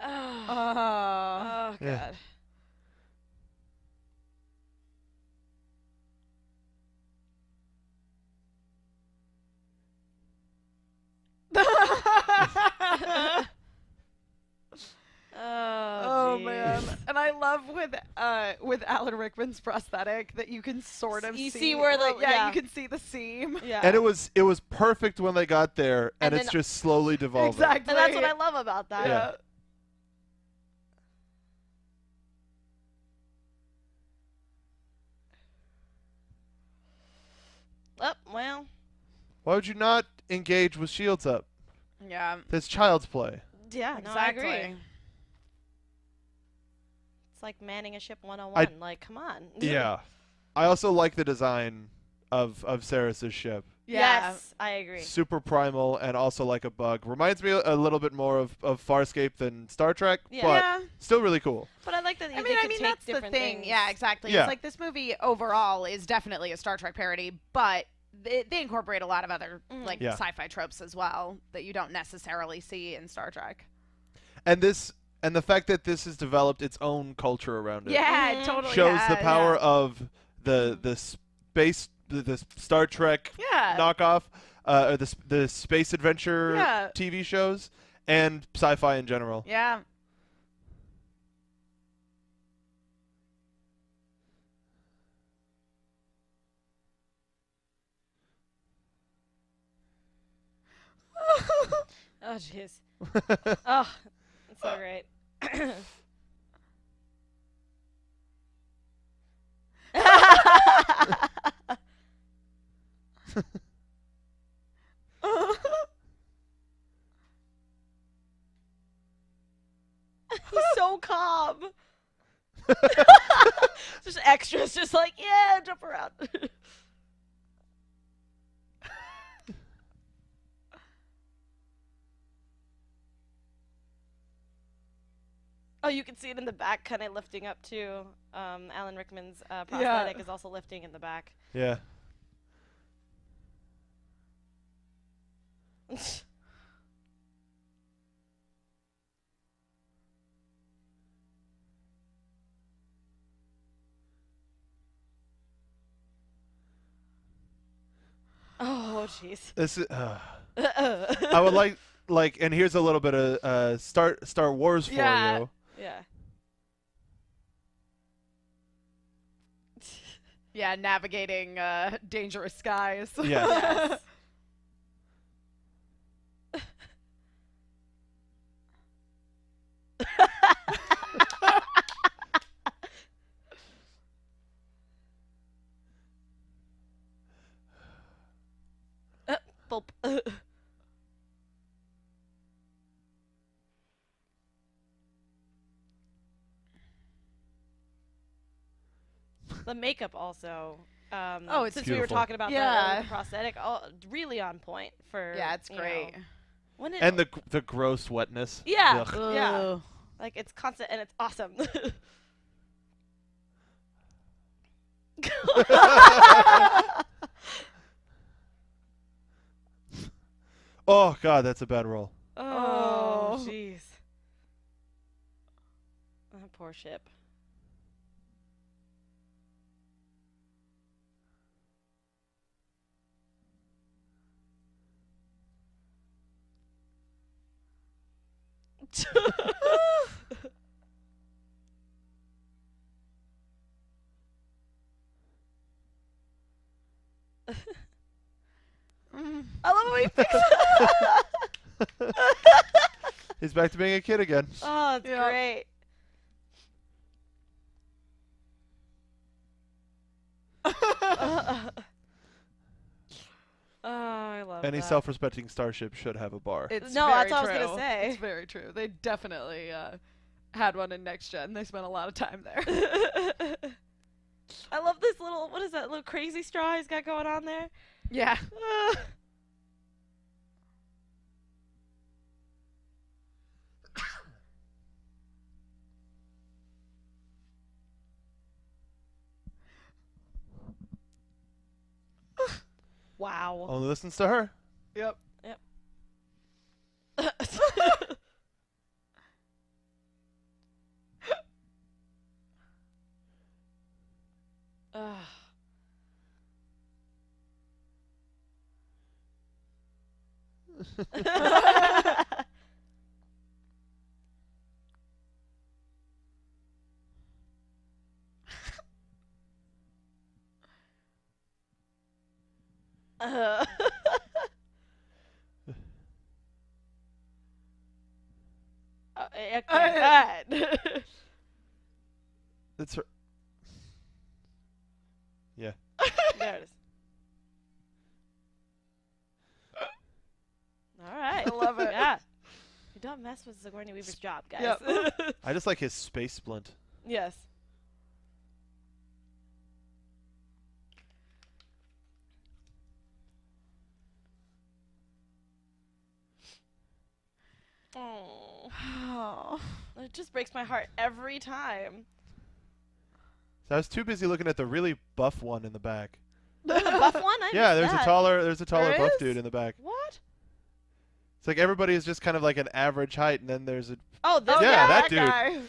Oh, oh Yeah. God. Oh, oh man, and I love with uh with Alan Rickman's prosthetic that you can sort of You see, see where the- well, yeah, yeah. you can see the seam. Yeah. and it was it was perfect when they got there, and, And it's just slowly devolving. Exactly. and that's what I love about that. Yeah. Oh, well, Why would you not engage with shields up? Yeah. That's child's play. yeah, no, I Exactly. agree. It's like manning a ship 101. like, come on. Yeah. I also like the design of of Sarris's ship. Yeah. Yes, I agree. Super primal and also like a bug. Reminds me a little bit more of, of Farscape than Star Trek, Yeah. but yeah. still really cool. But I like that I they mean, I mean take that's the thing. things. Yeah, exactly. Yeah. It's like this movie overall is definitely a Star Trek parody, but they, they incorporate a lot of other Mhm. like Yeah. sci-fi tropes as well that you don't necessarily see in Star Trek. And this and the fact that this has developed its own culture around it Yeah, Mhm. it totally shows the power yeah. of the the space the, the Star Trek Yeah. knockoff uh, or the the space adventure Yeah. TV shows and sci-fi in general. Yeah. Oh, jeez. oh, it's so great. He's so calm. just extras, just like, yeah, jump around. Oh, you can see it in the back, kind of lifting up too. Um, Alan Rickman's uh, prosthetic yeah. is also lifting in the back. Yeah. oh, jeez. This is. Uh, I would like like, and here's a little bit of uh, Star Star Wars for yeah. you yeah. Yeah, navigating uh, dangerous skies. Yeah. Yes. the makeup also. Um, Oh, it's since we were talking about the- Yeah. the, prosthetic, oh, really on point for. yeah, it's you know, great. when it, And the the gross wetness. Yeah. Ugh. Yeah. Like it's constant and it's awesome. Oh god, that's a bad roll. oh, Oh. jeez. Oh, poor ship. Mm. I love how he picks He's back to being a kid again. Oh, it's Yeah. great. oh, I love Any that. self-respecting starship should have a bar. It's No, very that's what I was true. gonna say. It's very true. They definitely uh, had one in next gen. They spent a lot of time there. I love this little what is that little crazy straw he's got going on there? yeah. Uh, wow. Only listens to her. Yep. Yep. Ugh. Uh. Uh. That's her. Yeah. there it is. All right. I love it. Yeah. You don't mess with Sigourney Weaver's job, guys. I just like his space splint. yes. Oh, Oh. it just breaks my heart every time. So I was too busy looking at the really buff one in the back. There's a buff one. I yeah, there's that. a taller there's a taller There buff is? dude in the back. What? It's like everybody is just kind of like an average height, and then there's a Oh, this oh, Yeah, guy. that dude. guy.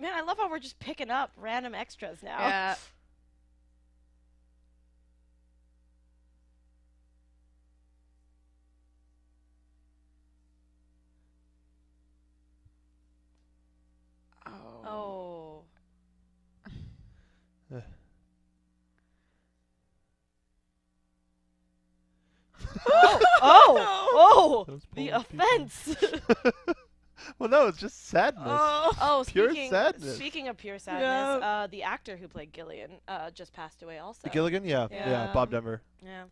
Man, I love how we're just picking up random extras now. Yeah. Oh. Oh. oh. Oh. Oh. The offense. well, no, it's just sadness. Oh. Oh, Pure speaking, sadness. Speaking of pure sadness, Yeah. uh, the actor who played Gilligan uh, just passed away also. Gilligan, yeah, yeah, Yeah. Bob Denver. Yeah.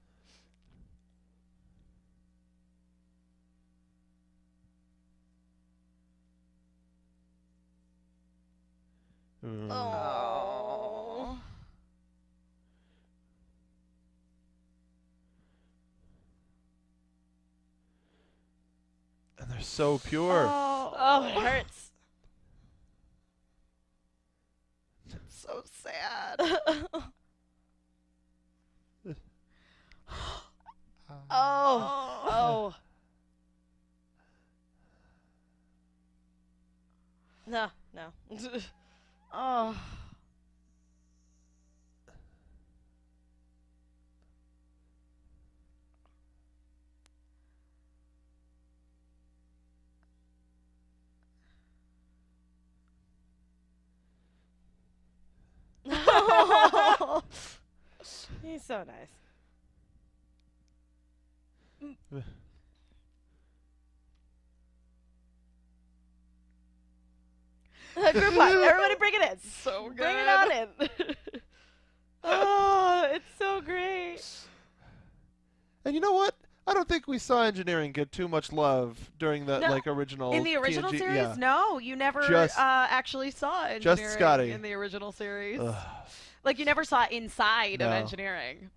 Mm. Oh. And they're so pure. Oh. Oh, it hurts. So sad. oh. Oh. No, no. Oh. He's so nice. Mm. Group hug. Everybody bring it in. So good. Bring it on in. oh, it's so great. And you know what? I don't think we saw engineering get too much love during the No. like original In the original TNG series, Yeah. no, you never Just- uh, actually saw engineering just Scotty. in the original series. Ugh. Like you never saw inside of engineering.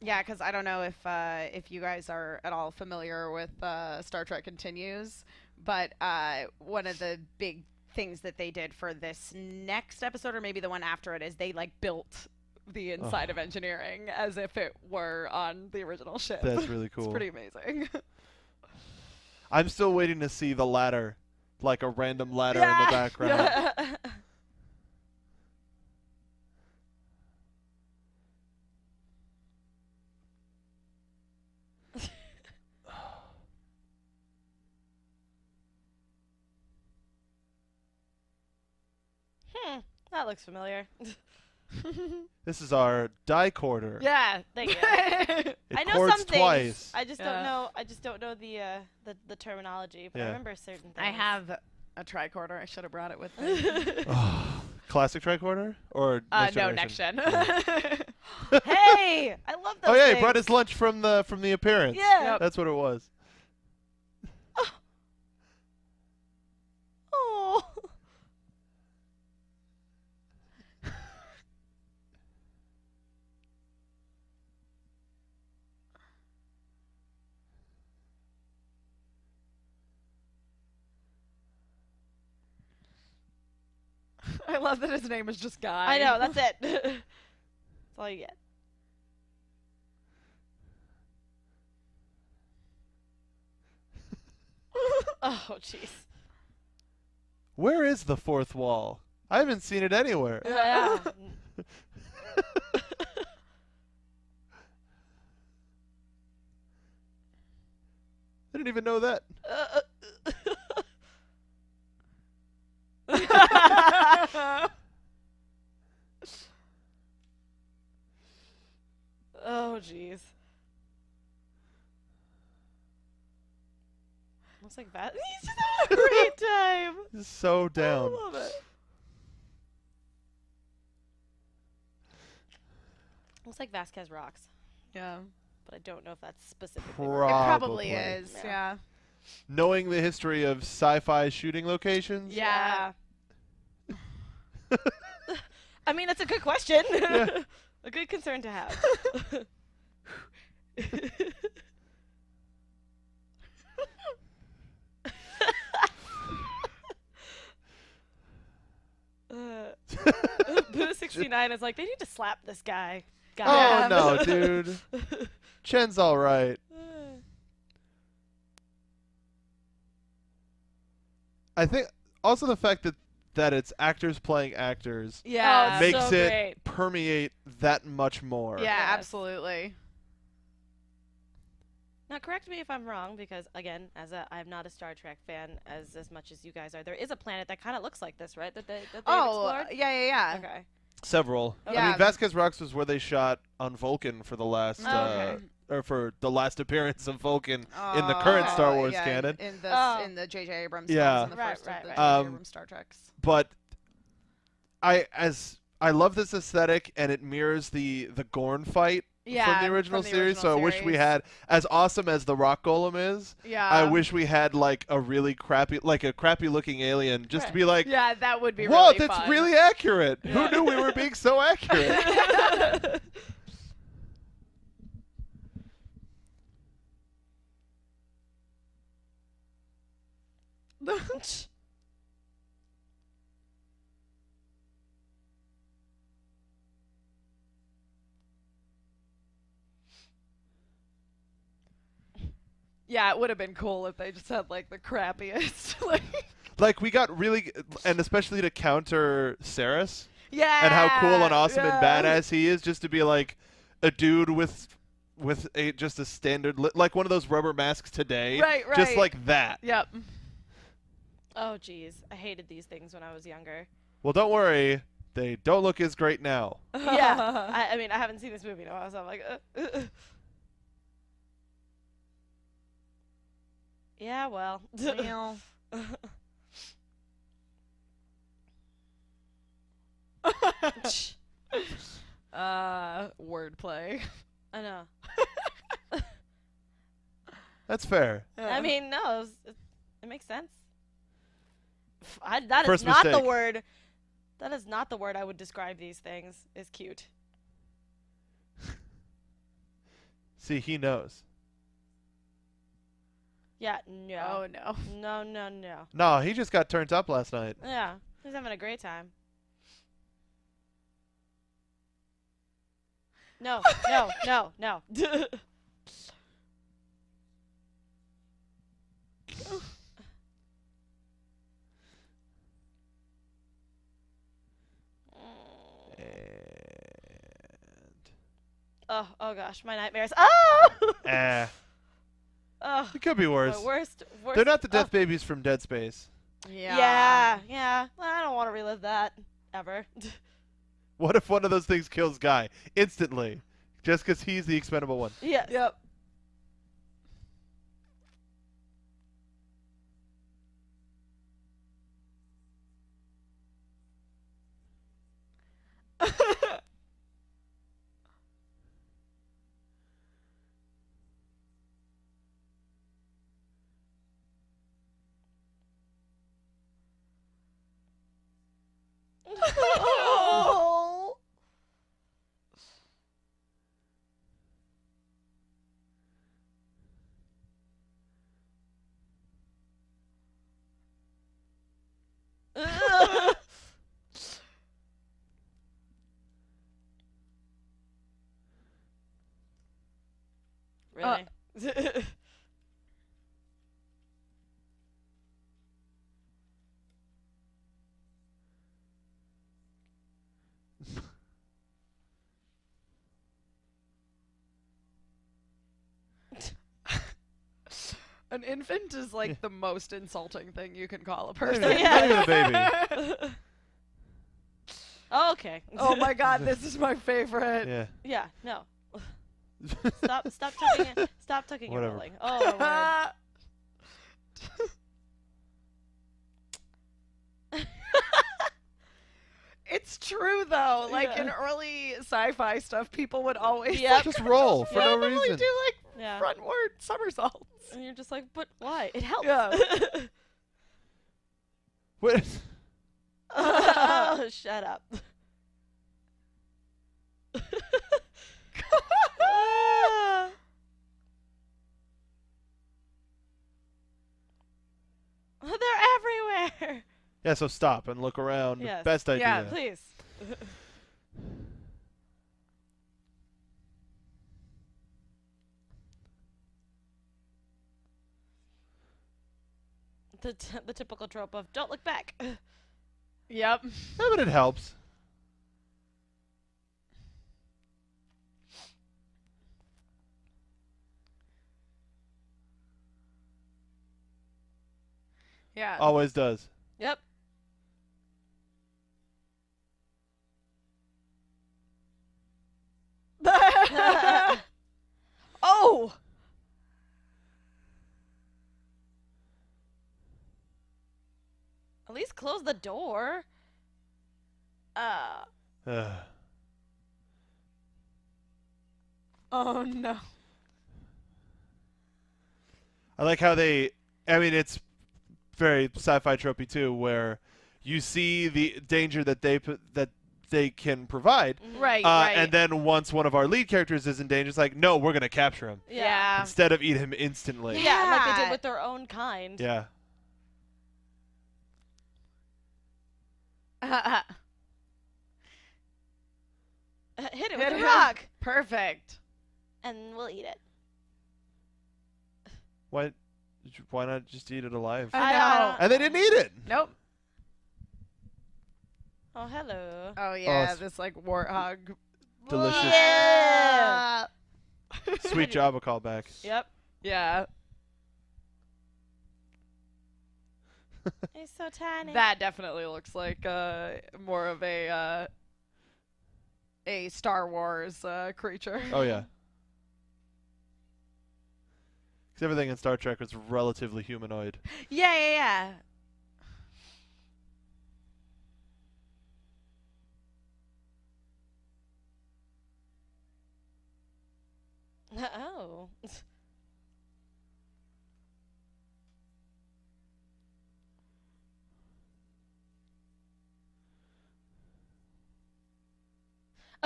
Yeah, because I don't know if uh, if you guys are at all familiar with uh, Star Trek Continues, but uh, one of the big things that they did for this next episode, or maybe the one after it, is they like built the inside of engineering as if it were on the original ship. That's really cool. it's pretty amazing. I'm still waiting to see the ladder, like a random ladder in the background. Hmm, that looks familiar. This is our dicorder. yeah, thank you. It I know chords some things. twice. I just Yeah. don't know. I just don't know the uh, the, the terminology, but I Yeah. remember certain things. I have a tricorder. I should have brought it with me. Classic tricorder or uh, next no, generation? next gen. hey, I love those. Oh yeah, he brought his lunch from the from the appearance. Yeah. Yep. That's what it was. Oh. I love that his name is just Guy. I know. That's it. that's all you get. oh, jeez. Where is the fourth wall? I haven't seen it anywhere. Yeah. I didn't even know that. Uh, uh, uh. oh, jeez. Looks like that. He's just having a great time. This is so down. I love it. Looks like Vasquez rocks, yeah. but I don't know if that's specifically. Pro- It probably Probably. is. Yeah. Yeah. Knowing the history of sci-fi shooting locations. Yeah. I mean, that's a good question. Yeah. a good concern to have. uh, Boo sixty nine is like they need to slap this guy. Oh Goddamn. no, dude. Chen's all right. I think also the fact that that it's actors playing actors Yeah. Oh, it's makes so it great. permeate that much more. yeah, Yes. absolutely. Now, correct me if I'm wrong, because again, as a I'm not a Star Trek fan as as much as you guys are. There is a planet that kind of looks like this, right? That they that they've Oh, uh, explored. yeah, yeah, yeah. Okay. Several. I Yeah. mean, Vasquez Rocks was where they shot on Vulcan for the last, Oh, uh, okay. Or for the last appearance of Vulcan in the current Star Oh, Wars yeah, canon. In the Oh. in the J.J. Abrams Yeah. films and the Right, first right, of the right. J.J. Um, Abrams Star Treks. But I as I love this aesthetic, and it mirrors the the Gorn fight Yeah, from the original from the series. so I original wish we had as awesome as the Rock Golem is. Yeah. I wish we had like a really crappy, like a crappy looking alien, just to be like, Yeah, that would be whoa, really that's fun. really accurate. Who knew we were being so accurate? Yeah, it would have been cool if they just had like the crappiest. like, like we got really, and especially to counter Sarris yeah. and how cool and awesome yeah. and badass he is, just to be like a dude with with a just a standard li- like one of those rubber masks today, Right, Right. just like that. Yep. Oh, jeez. I hated these things when I was younger. Well, don't worry. They don't look as great now. yeah. I, I mean, I haven't seen this movie in a while, so I'm like, uh, uh, uh. yeah, well. Well, uh, wordplay. I know. That's fair. I mean, no, it's, it, it makes sense. F- I, that is First not the word. That is not the word I would describe these things. Is cute. See, he knows. Yeah, no. Oh no. No, no, no. No, he just got turned up last night. Yeah, he's having a great time. No, no, no, no. Oh, oh gosh, my nightmares. Oh, eh, oh it could be worse. my worst, worst. They're not the oh, death babies from Dead Space. Yeah. Yeah, yeah. I don't want to relive that ever. What if one of those things kills Guy instantly, just because he's the expendable one? yes. Yep. really? Uh, An infant is like the most insulting thing you can call a person. even, Yeah. not even a baby. Oh, okay. oh my god, this is my favorite. Yeah. Yeah. No. Stop. Stop tucking it. Stop tucking and Whatever. rolling. Oh it's true though. Like in early sci-fi stuff, people would always Yep. Just roll for no randomly reason. do like Yeah. frontward somersaults. And you're just like, but why? It helps. Yeah. What? oh, shut up. They're everywhere. Yeah, so stop and look around. Yes. Best idea. Yeah, Please. The, t- the typical trope of don't look back. Yep. Yeah, but it helps. Yeah. Always does. Yep. oh. At least close the door. Uh, Ugh. Oh no. I like how they. I mean, it's very sci-fi tropey too, where you see the danger that they put that they can provide, Right, uh, right. and then once one of our lead characters is in danger, it's like, no, we're gonna capture him yeah. instead of eat him instantly. Yeah, like they did with their own kind. Yeah. Uh, Hit it with a rock, Perfect. and we'll eat it. Why? Why not just eat it alive? I I know. and they didn't eat it. Nope. Oh, hello. Oh yeah, it's- this like warthog. Delicious. Yeah. Sweet Java callback. Yep. Yeah. He's so tiny. That definitely looks like uh, more of a uh, a Star Wars uh, creature. Oh yeah. Because everything in Star Trek was relatively humanoid. Yeah, yeah, yeah. oh.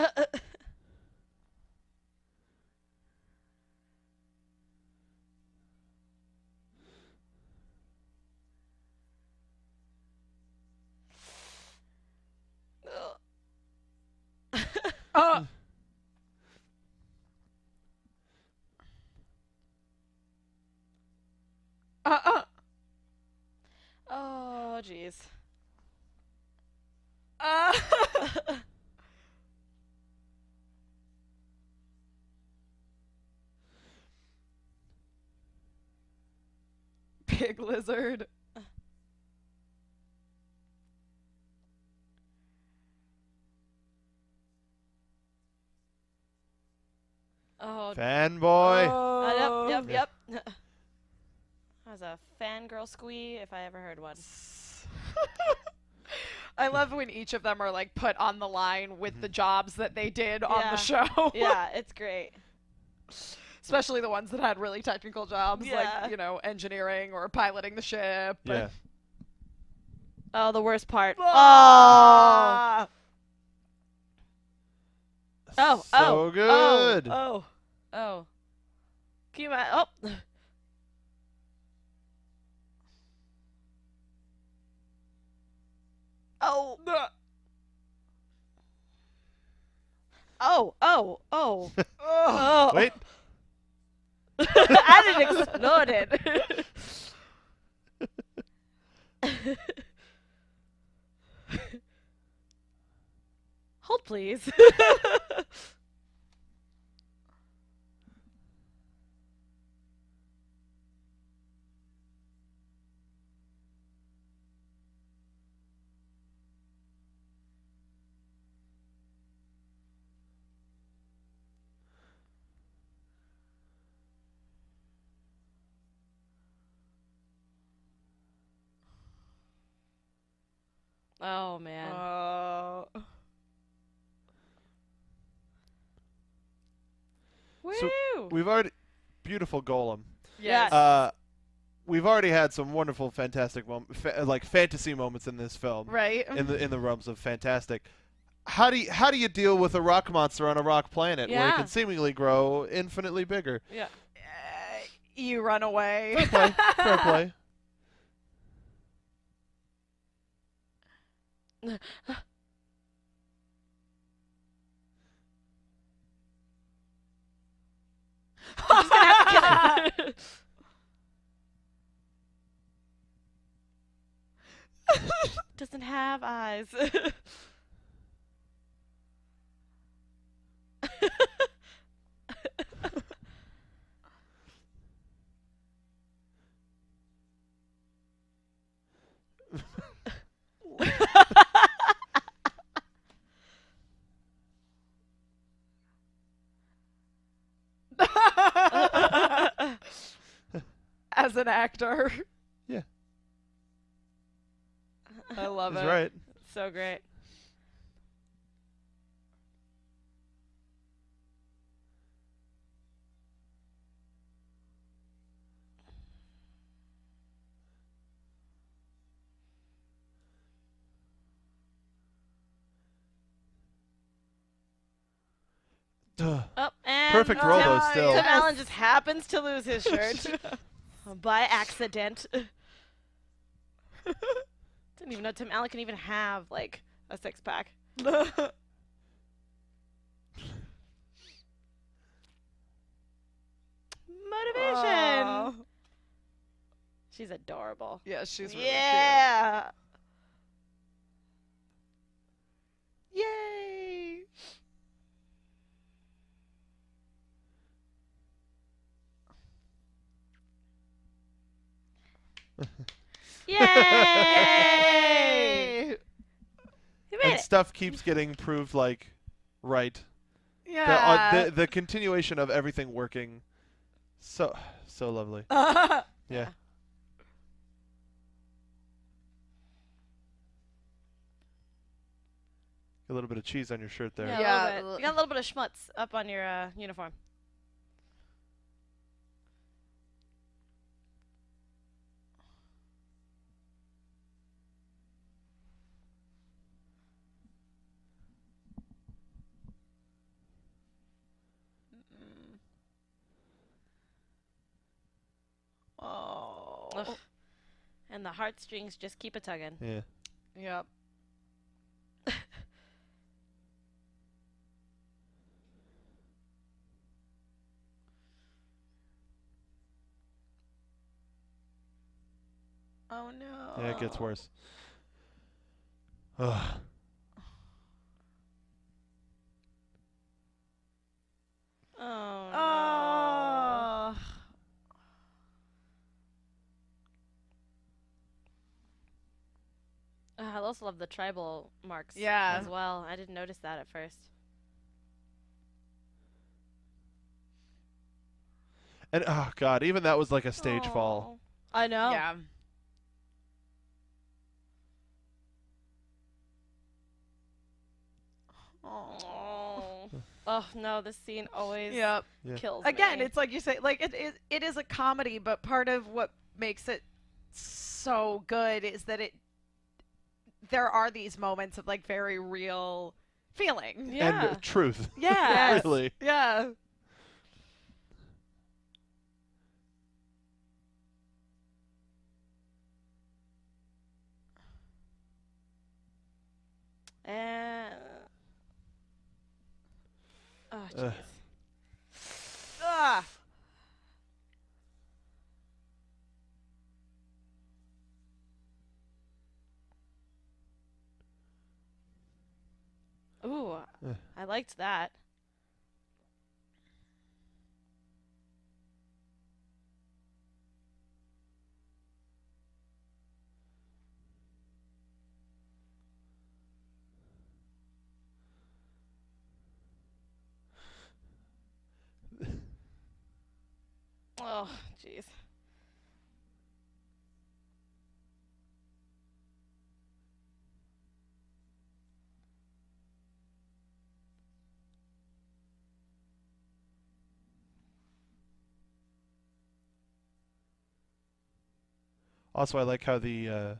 Uh, uh, uh, oh, jeez. uh. Big lizard. Oh, Fanboy. uh, yep, Oh. yep, yep. That was a fangirl squee if I ever heard one. I love when each of them are like put on the line with the jobs that they did on the show. yeah, it's great. Especially the ones that had really technical jobs Yeah. like, you know, engineering or piloting the ship. Yeah. Oh, the worst part. Oh, Ah! oh, So oh, good. Oh, oh, oh. Can you imagine? Oh. Oh. Oh, oh, oh. oh. Wait. and it exploded. Hold, please. oh man. Oh. Woo! So we've already beautiful golem. Yes. Uh, we've already had some wonderful, fantastic mom- fa- like fantasy moments in this film. Right? In the in the realms of fantastic. How do you, how do you deal with a rock monster on a rock planet where it can seemingly grow infinitely bigger? yeah. Uh, you run away. Fair play. Fair play. Doesn't have eyes. an actor. Yeah. I love He's it. right. so great. Duh. Oh, and Perfect Tim, roll though. Still. Tim Allen just happens to lose his shirt by accident. Didn't even know Tim Allen can even have like a six pack. Motivation. Aw. She's adorable. Yeah, she's really yeah. cute. Yay! Yay! And it. stuff keeps getting proved like right. The, Yeah. uh, the the continuation of everything working, so so lovely. Yeah. A little bit of cheese on your shirt there. Yeah, Yeah, a little bit. You got a little bit of schmutz up on your uh, uniform. Oh. Ugh. And the heartstrings just keep a tugging. Yeah. Yep. oh no. Yeah, it gets worse. Ugh. Oh. no. Oh. Uh, I also love the tribal marks Yeah. as well. I didn't notice that at first. And oh god, even that was like a stage fall. I know. Yeah. Oh. oh no, this scene always Yep. Yeah. kills Again, me. it's like you say, like it, it, it is a comedy, but part of what makes it so good is that it there are these moments of like very real feeling. yeah. And truth. Yeah. Really. Yeah. And oh Ugh. jeez. Ah. Ooh, Ugh. I liked that. Oh, jeez. Also, I like how the uh,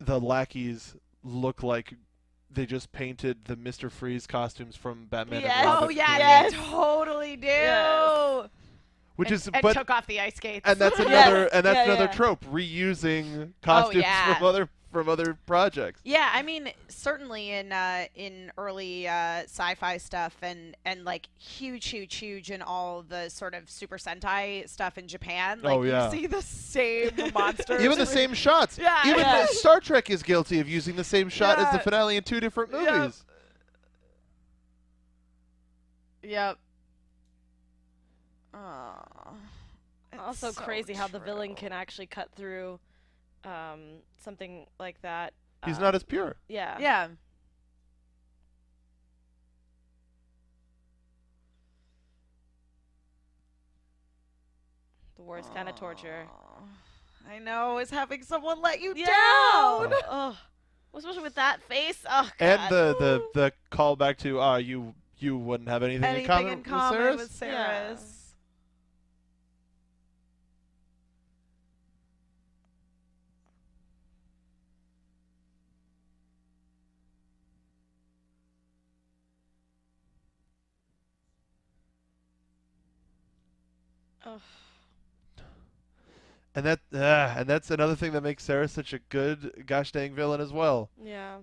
the lackeys look like they just painted the Mister Freeze costumes from Batman Yes. and Robin. Oh yeah, Yes. they totally do. Yes. which and, is and but took off the ice skates. and that's Yes. another and that's Yeah, another yeah. trope reusing costumes yeah. from other from other projects. Yeah, I mean, certainly in uh, in early uh, sci-fi stuff and and like huge, huge, huge in all the sort of Super Sentai stuff in Japan. Like Oh, yeah. you see the same monsters. Even the same shots. Yeah, Even yeah. Star Trek is guilty of using the same shot as the finale in two different movies. Yep. Oh, also it's so crazy how the villain can actually cut through um, something like that. He's um, not as pure. Yeah. Yeah. The worst kind of torture. I know, is having someone let you Yeah. down. Oh, especially with that face. Oh, God. And the the the callback to uh you you wouldn't have anything, Anything in common, in common with with Sarris? Yeah. Sarris. And that uh, and that's another thing that makes Sarris such a good gosh dang villain as well. yeah.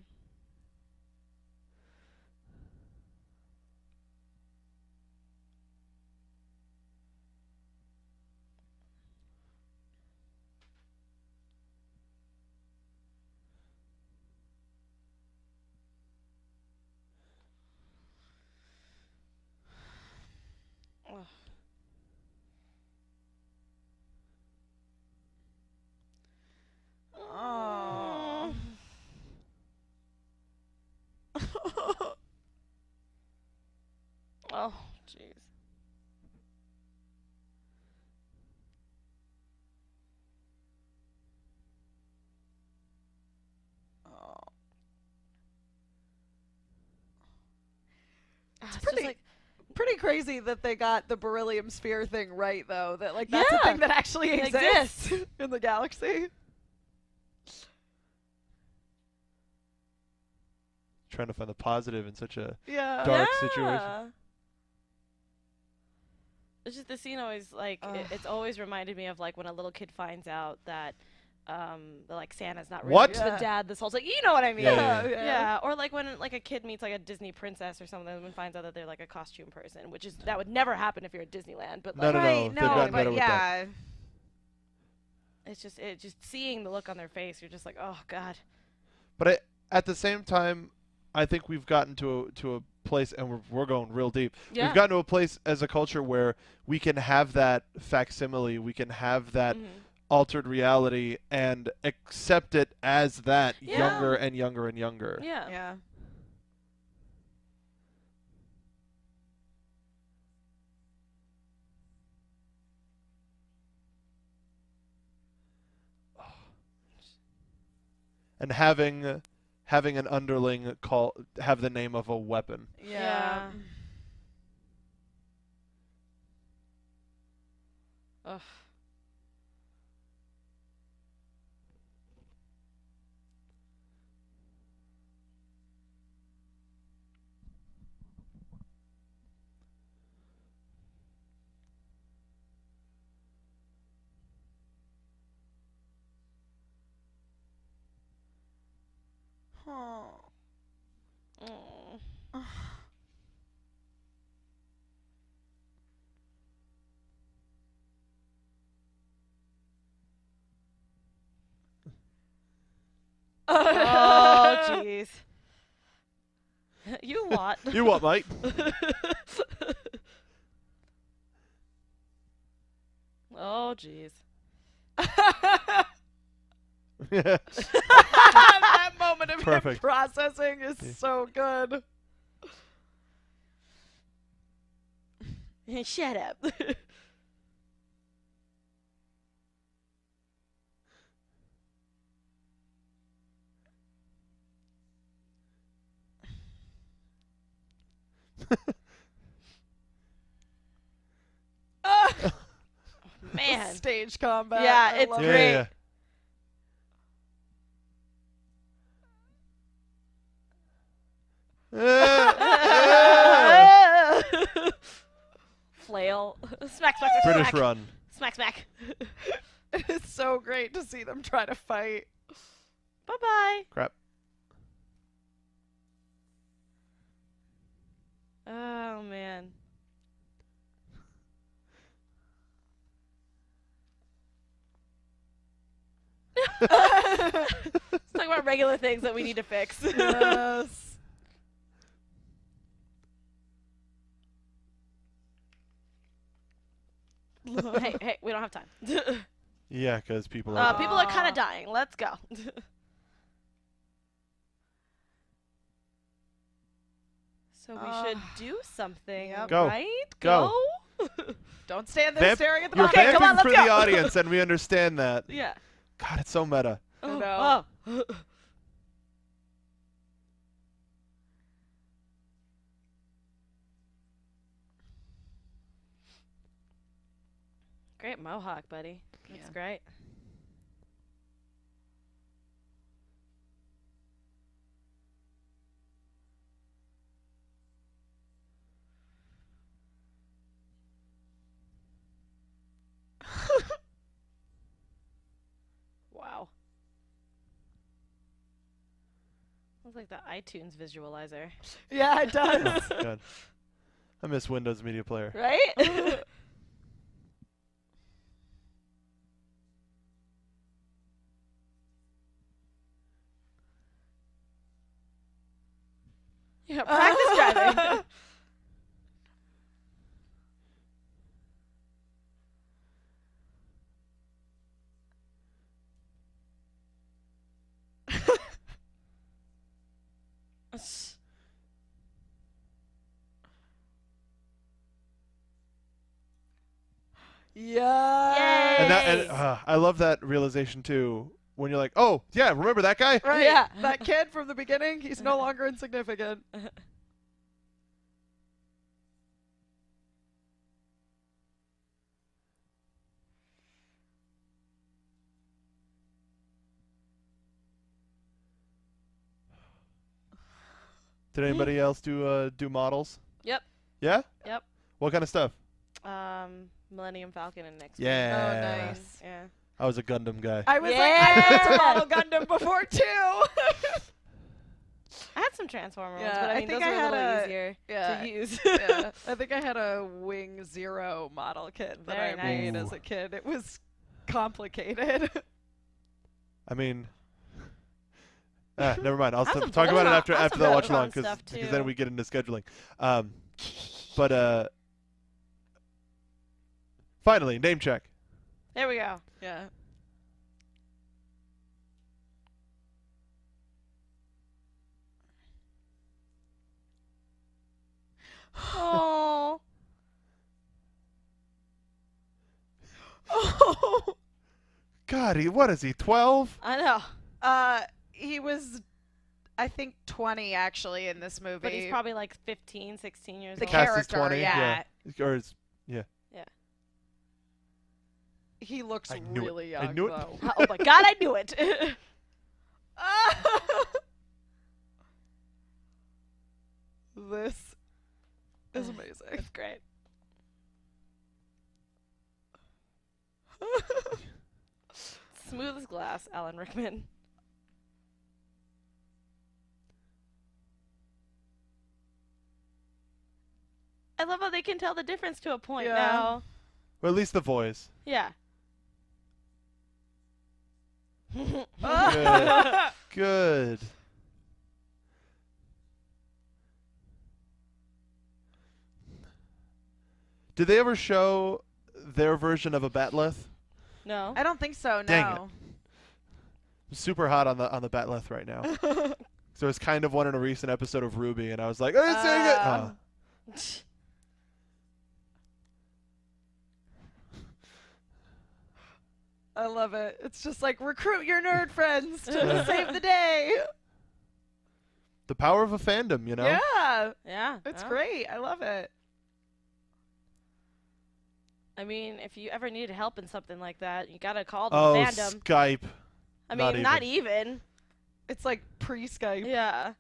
Oh. oh, jeez. Oh. It's, pretty, like pretty crazy that they got the beryllium sphere thing right, though. That like that's yeah. a thing that actually exists in the galaxy. Trying to find the positive in such a Yeah. Dark situation. It's just the scene always like it, it's always reminded me of like when a little kid finds out that um the, like Santa's not really What? the Yeah. dad this whole like you know what I mean Yeah, yeah, yeah. Yeah, or like when like a kid meets like a Disney princess or something and finds out that they're like a costume person, which is that would never happen if you're at Disneyland. But like no, no. right, they've no, gotten but better that. yeah. it's just it just seeing the look on their face, you're just like, oh god. But I, at the same time, I think we've gotten to a, to a place, and we're, we're going real deep. Yeah. We've gotten to a place as a culture where we can have that facsimile, we can have that Mhm. altered reality, and accept it as that Yeah. younger and younger and younger. Yeah. Yeah. And having having an underling call have the name of a weapon. Yeah. Ugh. Oh. Mm. Oh jeez. you what? You what, mate? oh jeez. that moment of him processing is Yeah. so good. Shut up. Oh, man. Stage combat. Yeah, I it's love it. great. yeah. yeah. Flail. Smack, smack, smack, British smack. run. Smack, smack. It's so great to see them try to fight. Bye bye. Crap. Oh man. Let's talk about regular things that we need to fix. Yes. hey, hey, we don't have time. Yeah, because people Uh, are. people are kind of dying. Let's go. so we should Ah. do something, Yep. Go. right? Go. Go? Don't stand there Vamp- staring at the You're box. Okay, come on, let's for the audience, and we understand that. yeah. God, it's so meta. Oh, know. oh. Great mohawk, buddy. That's Yeah. great. wow. Looks like the iTunes visualizer, Yeah, it does. God. I miss Windows Media Player. right? Yeah, practice driving. yeah. And, that, and uh, I love that realization too when you're like, oh yeah, remember that guy? Right. Yeah. That kid from the beginning, he's no longer insignificant. Did anybody else do uh, do models? Yep. Yeah. Yep. What kind of stuff? Um, Millennium Falcon and next. Yeah. Oh, nice. Yeah. I was a Gundam guy. I was like, I wanted to model Gundam before too. I had some Transformer ones, Yeah, but I I mean think those I were a had little a- easier yeah. to use. yeah, I think I had a Wing Zero model kit that Very I made as a kid. It was complicated. I mean, ah, never mind. I'll I have s- some talk about it after I after the watch Voltron along because because then we get into scheduling. Um, but uh, finally, name check. There we go. yeah. Oh. Oh. God, he, what is he? Twelve? I know. Uh, he was, I think, 20 actually in this movie. But he's probably like 15, 16 years the old. Cast is character. 20, yeah. yeah. Or is, He looks I knew it. really I young knew it. though. oh my god, I knew it. this is amazing. That's great. Smooth as glass, Alan Rickman. I love how they can tell the difference to a point Yeah. now. or at least the voice. Yeah. Good. Good. Did they ever show their version of a Bat'leth? no. I don't think so. no. Dang it. No. I'm super hot on the on the Bat'leth right now. so it's kind of one in a recent episode of Ruby, and I was like, oh, it's very good. Uh, Oh. I love it. It's just like recruit your nerd friends to save the day. The power of a fandom, you know. Yeah, yeah. it's yeah. great. I love it. I mean, if you ever needed help in something like that, you gotta call the Oh, fandom. Skype. I not mean, not even. It's like pre-Skype. Yeah.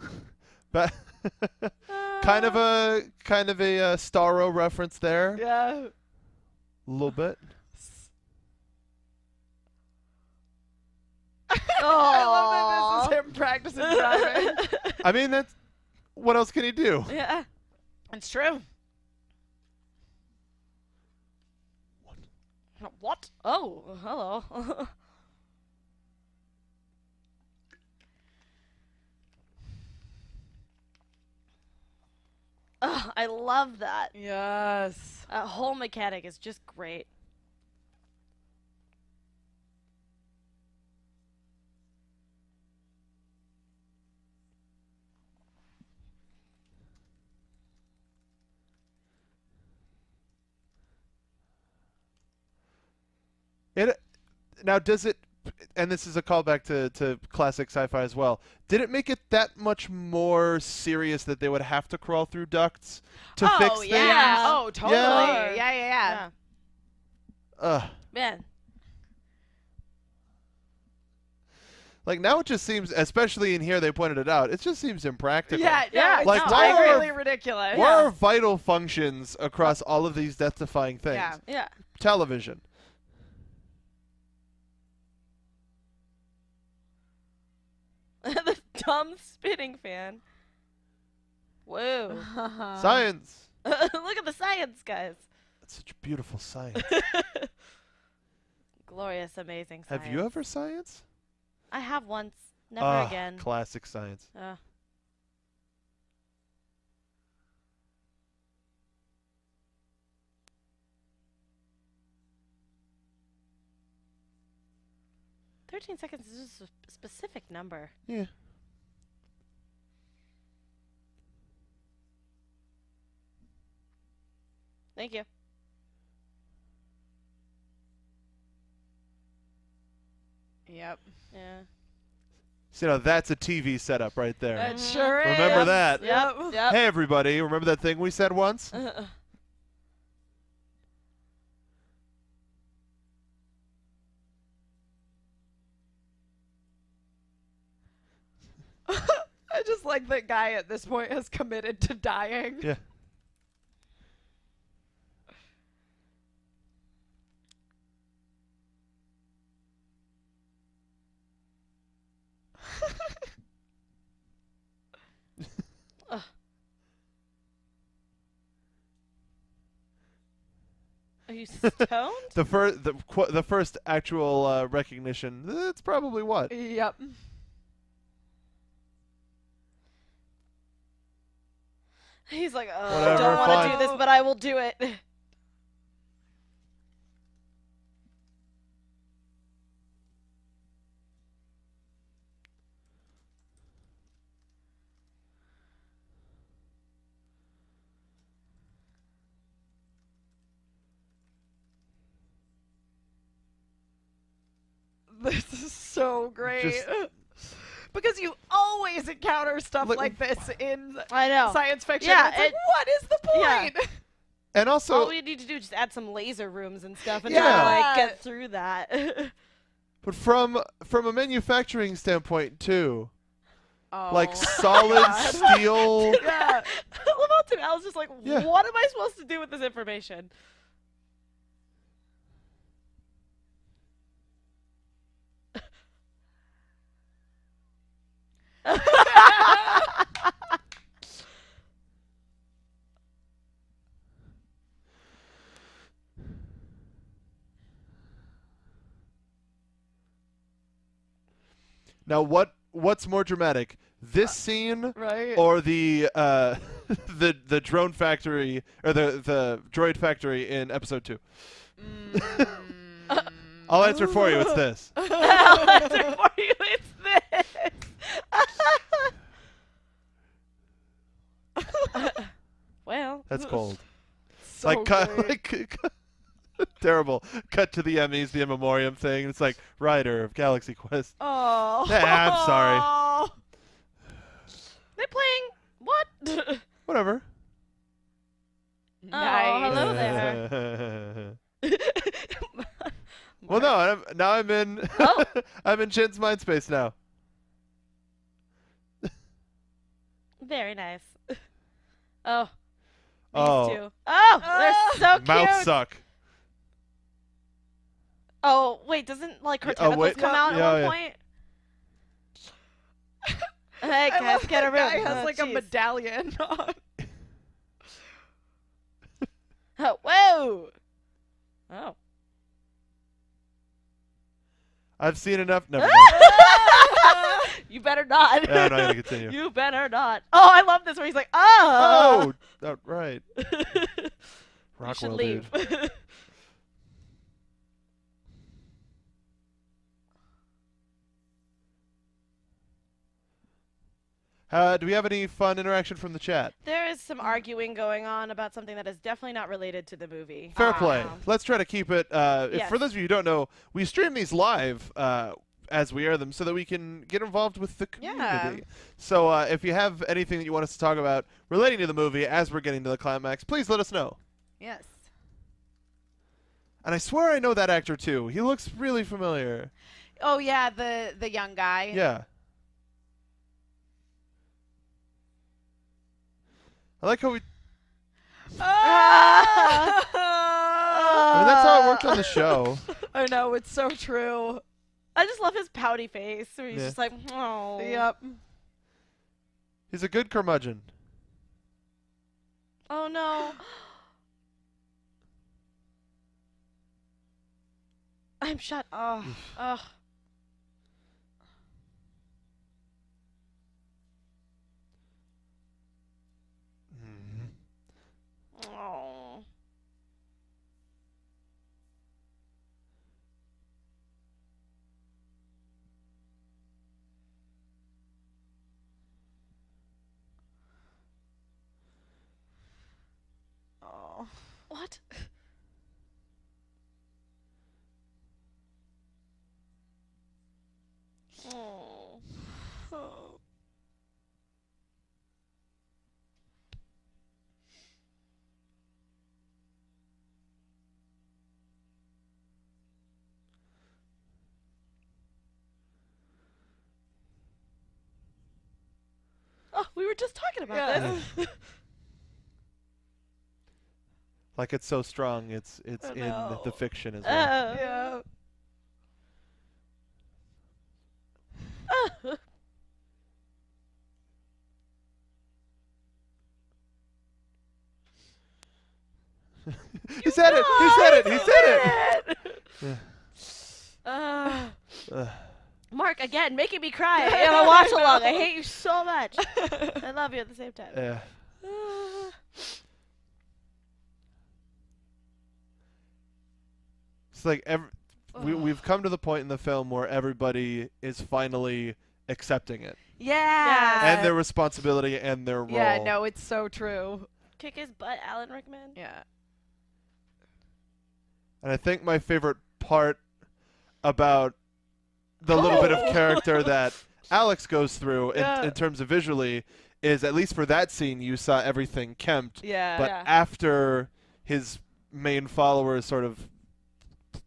But kind of a kind of a uh, Starro reference there, Yeah. a little bit. I love that this is him practicing driving. I mean, that's what else can he do? yeah. it's true. What? Oh, hello. Ugh, I love that. Yes. That whole mechanic is just great. It uh, now does it, and this is a callback to to classic sci-fi as well. Did it make it that much more serious that they would have to crawl through ducts to oh fix yeah. things? Yeah. Oh totally. Yeah. Yeah, yeah, yeah. things? Ugh. Man. Like now it just seems, especially in here, they pointed it out. It just seems impractical. Yeah, Yeah, no, like, it's why are- really ridiculous. What are vital functions across all of these death-defying things? Yeah. Yeah. Television. the dumb spinning fan. Whoa. Science. Look at the science, guys. That's such beautiful science. Glorious, amazing science. Have you ever science? I have once. Never Ah, again. Classic science. Uh, 13 seconds is just a specific number. Yeah. Thank you. Yep. Yeah. So, you know, that's a TV setup right there. That sure Remember that. Yep. yep. Hey, everybody, remember that thing we said once? Uh-uh. I just like that guy at this point has committed to dying. Yeah. Are you stoned? The first, the, qu- the first actual uh, recognition. That's probably what. Yep. He's like, oh, I don't want to do this, but I will do it. This is so great. Just- because you always encounter stuff Like- like, this in I know. science fiction. Yeah, it's like, what is the yeah. point? And also, All we need to do is just add some laser rooms and stuff and Yeah. try to like get through that. but from from a manufacturing standpoint too, Oh. like solid steel. yeah. I love how Tim just like, Yeah. what am I supposed to do with this information? Now, what what's more dramatic, this scene Right. or the uh, the the drone factory or the the droid factory in episode two? I'll answer for you. It's this. I'll answer for you. It's this. well, That's cold. so like, cut, like terrible. Cut to the Emmys, the in memoriam thing. It's like writer of Galaxy Quest. Oh. Yeah, I'm sorry. they're playing what? Whatever. Oh, nice. hello there. well, no, I'm, now I'm in. Oh. I'm in Chin's mind space now. Very nice. Oh. These Oh. two. Oh, they're ah. so cute. Mouth suck. Oh, wait, doesn't like her Yeah, uh, oh, tentacles wait. come Yeah. out at one yeah. point? Hey, I guys, love get a that room. guy has Oh, like a medallion on. Oh, whoa. Oh. I've seen enough. Never mind. You better not. Yeah, I'm not gonna continue. you better not. Oh, I love this where he's like, oh. oh, oh, right. you should leave. dude. Uh, do we have any fun interaction from the chat? there is some arguing going on about something that is definitely not related to the movie. Fair play. Um, Let's try to keep it. Uh, if- For those of you who don't know, we stream these live uh, as we air them so that we can get involved with the community. Yeah. So uh, if you have anything that you want us to talk about relating to the movie as we're getting to the climax, please let us know. Yes. And I swear I know that actor too. He looks really familiar. Oh yeah, the the young guy. Yeah. I like how we. Ah! I mean, that's how it worked on the show. I know it's so true. I just love his pouty face. Where he's Yeah. just like, oh. Yep. He's a good curmudgeon. Oh no. I'm shut. Mm-hmm. Oh. oh. Oh. Oh. What? oh. Oh, we were just talking about Yeah. this. Like it's so strong, it's it's Oh, in no. the fiction as well. Uh, Yeah. he said it. He said it. He said it. Uh, Ugh. Mark, again, making me cry in a watch along. I hate you so much. I love you at the same time. Yeah. It's like every, we we've come to the point in the film where everybody is finally accepting it Yeah. and their responsibility and their role. Yeah, no, it's so true. Kick his butt, Alan Rickman. Yeah. And I think my favorite part about the little bit of character that Alex goes through in, Yeah. in terms of visually is at least for that scene you saw everything kempt, Yeah. but Yeah. after his main follower sort of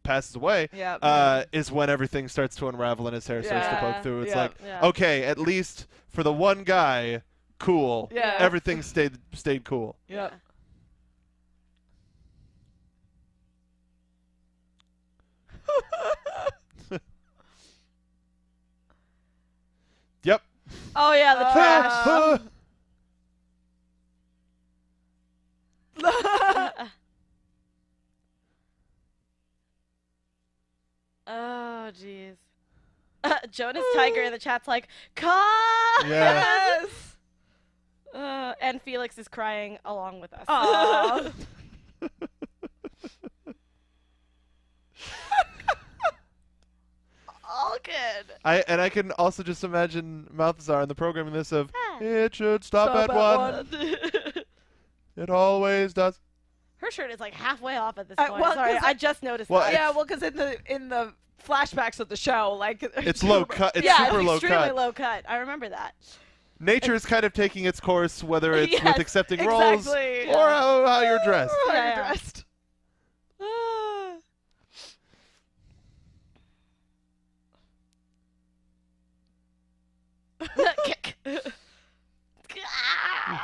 passes away, yeah. uh, is when everything starts to unravel and his hair starts to poke through. It's Yeah. like, Yeah. okay, at least for the one guy, cool. Yeah. Everything stayed stayed cool. Yep. Yep. Oh yeah, the trash. oh jeez. Uh, Jonas Tiger in the chat's like, cut. Yeah. Yes. Uh, and Felix is crying along with us. Aw. All good. I and I can also just imagine Malthazar in the programming this of Ah. it should stop, Stop at, at one. one." It always does. Her shirt is like halfway off at this Uh, point. well, Sorry, 'cause I I- just noticed Well, that. yeah, well, because in the in the flashbacks of the show, like It's low cut. It's yeah, super it's low extremely cut. low cut. I remember that. Nature is kind of taking its course, whether it's with Yes, accepting roles exactly. or how, how you're dressed. How Yeah, you're yeah. dressed.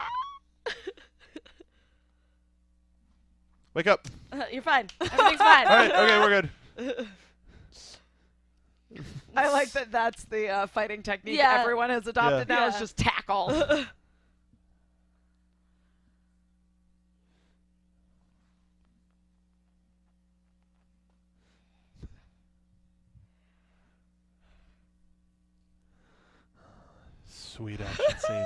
Wake up. You're fine. Everything's fine. All right. Okay, we're good. I like that. That's the uh, fighting technique Yeah. everyone has adopted now. Is just tackle. Sweet action scene.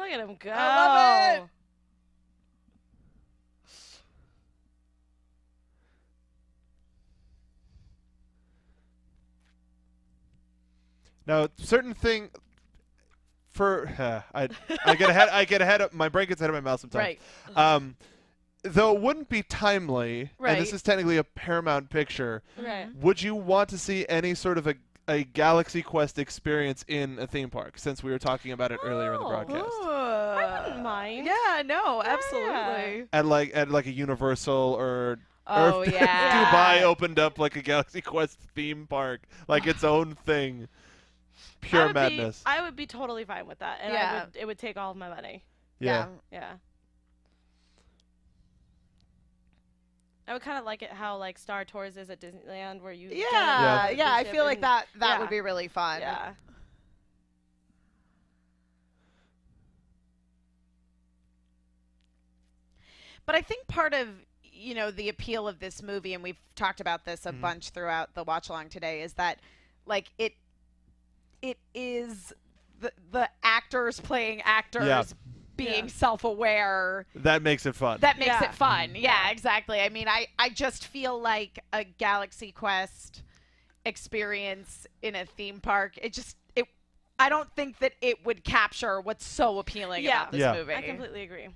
Look at him go. I love it. Now, certain thing for I I get ahead I get ahead of my brain gets ahead of my mouth sometimes. right. Um, though it wouldn't be timely, right. and this is technically a Paramount picture. Right. Would you want to see any sort of a a Galaxy Quest experience in a theme park? Since we were talking about it earlier in the Oh. broadcast, I wouldn't mind. Yeah. No. Yeah. Absolutely. at like at like a Universal or Oh or if yeah. Dubai opened up like a Galaxy Quest theme park, like its own thing. I Pure would be- madness. I would be totally fine with that, and I Yeah. would, it would take all of my money. yeah. Yeah. I would kind of like it how like Star Tours is at Disneyland, where you Yeah. get Yeah. I ship feel like that. That yeah. would be really fun. Yeah. But I think part of you know the appeal of this movie, and we've talked about this a Mhm. bunch throughout the watch along today, is that like it it is the the actors playing actors being Yeah. self-aware That makes it fun. that makes Yeah. it fun mm-hmm. yeah exactly i mean i i just feel like a galaxy quest experience in a theme park it just it I don't think that it would capture what's so appealing Yeah. about this Yeah. movie. I completely agree.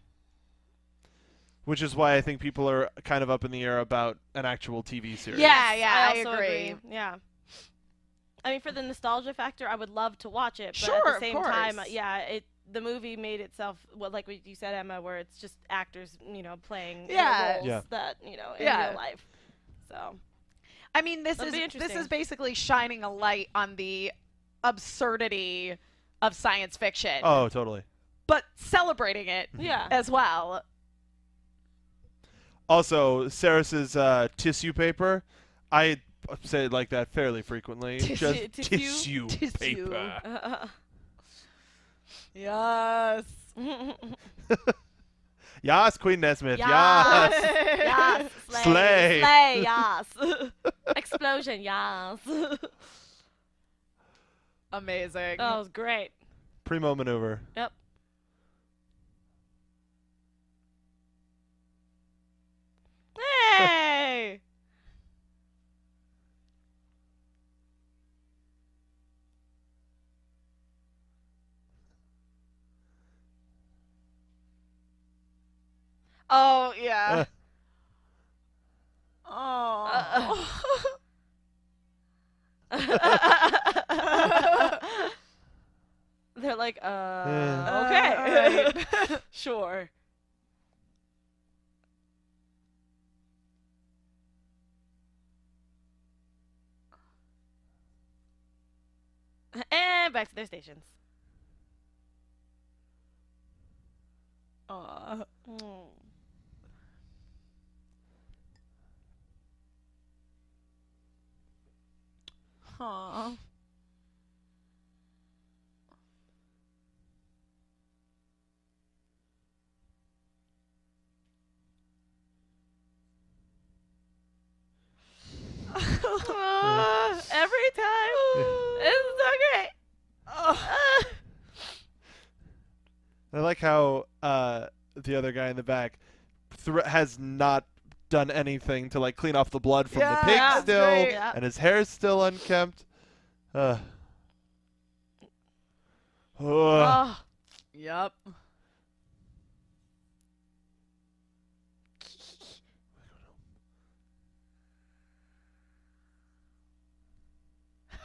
Which is why I think people are kind of up in the air about an actual TV series. Yeah, yeah, I also agree. Yeah. I mean, for the nostalgia factor, I would love to watch it, but Sure, at the same time, yeah, it the movie made itself well, like what you said, Emma, where it's just actors, you know, playing Yeah. roles Yeah. that you know in Yeah. real life. So I mean, this That'll is this is basically shining a light on the absurdity of science fiction, Oh, totally. but celebrating it yeah, as well. Also, Sarris's uh, tissue paper, I say it like that fairly frequently. Tissu- Just tissue? tissue, Tissue. paper. Yes. Yas, Queen Nesmith. Yes. Yas. yes, Slay. slay, yes, explosion, yes. Amazing. That was great. Primo maneuver. Yep. Hey! Oh yeah. Uh, oh. They're like, uh, Yeah. okay, Alright. sure. And back to their stations. Aw. Mm. Aw. Ah, every time. it's so great. Ah. I like how uh, the other guy in the back has not done anything to like clean off the blood from Yeah, the pig that's still, great. Yeah. and his hair's still unkempt. Uh. Ugh. Oh, Yep.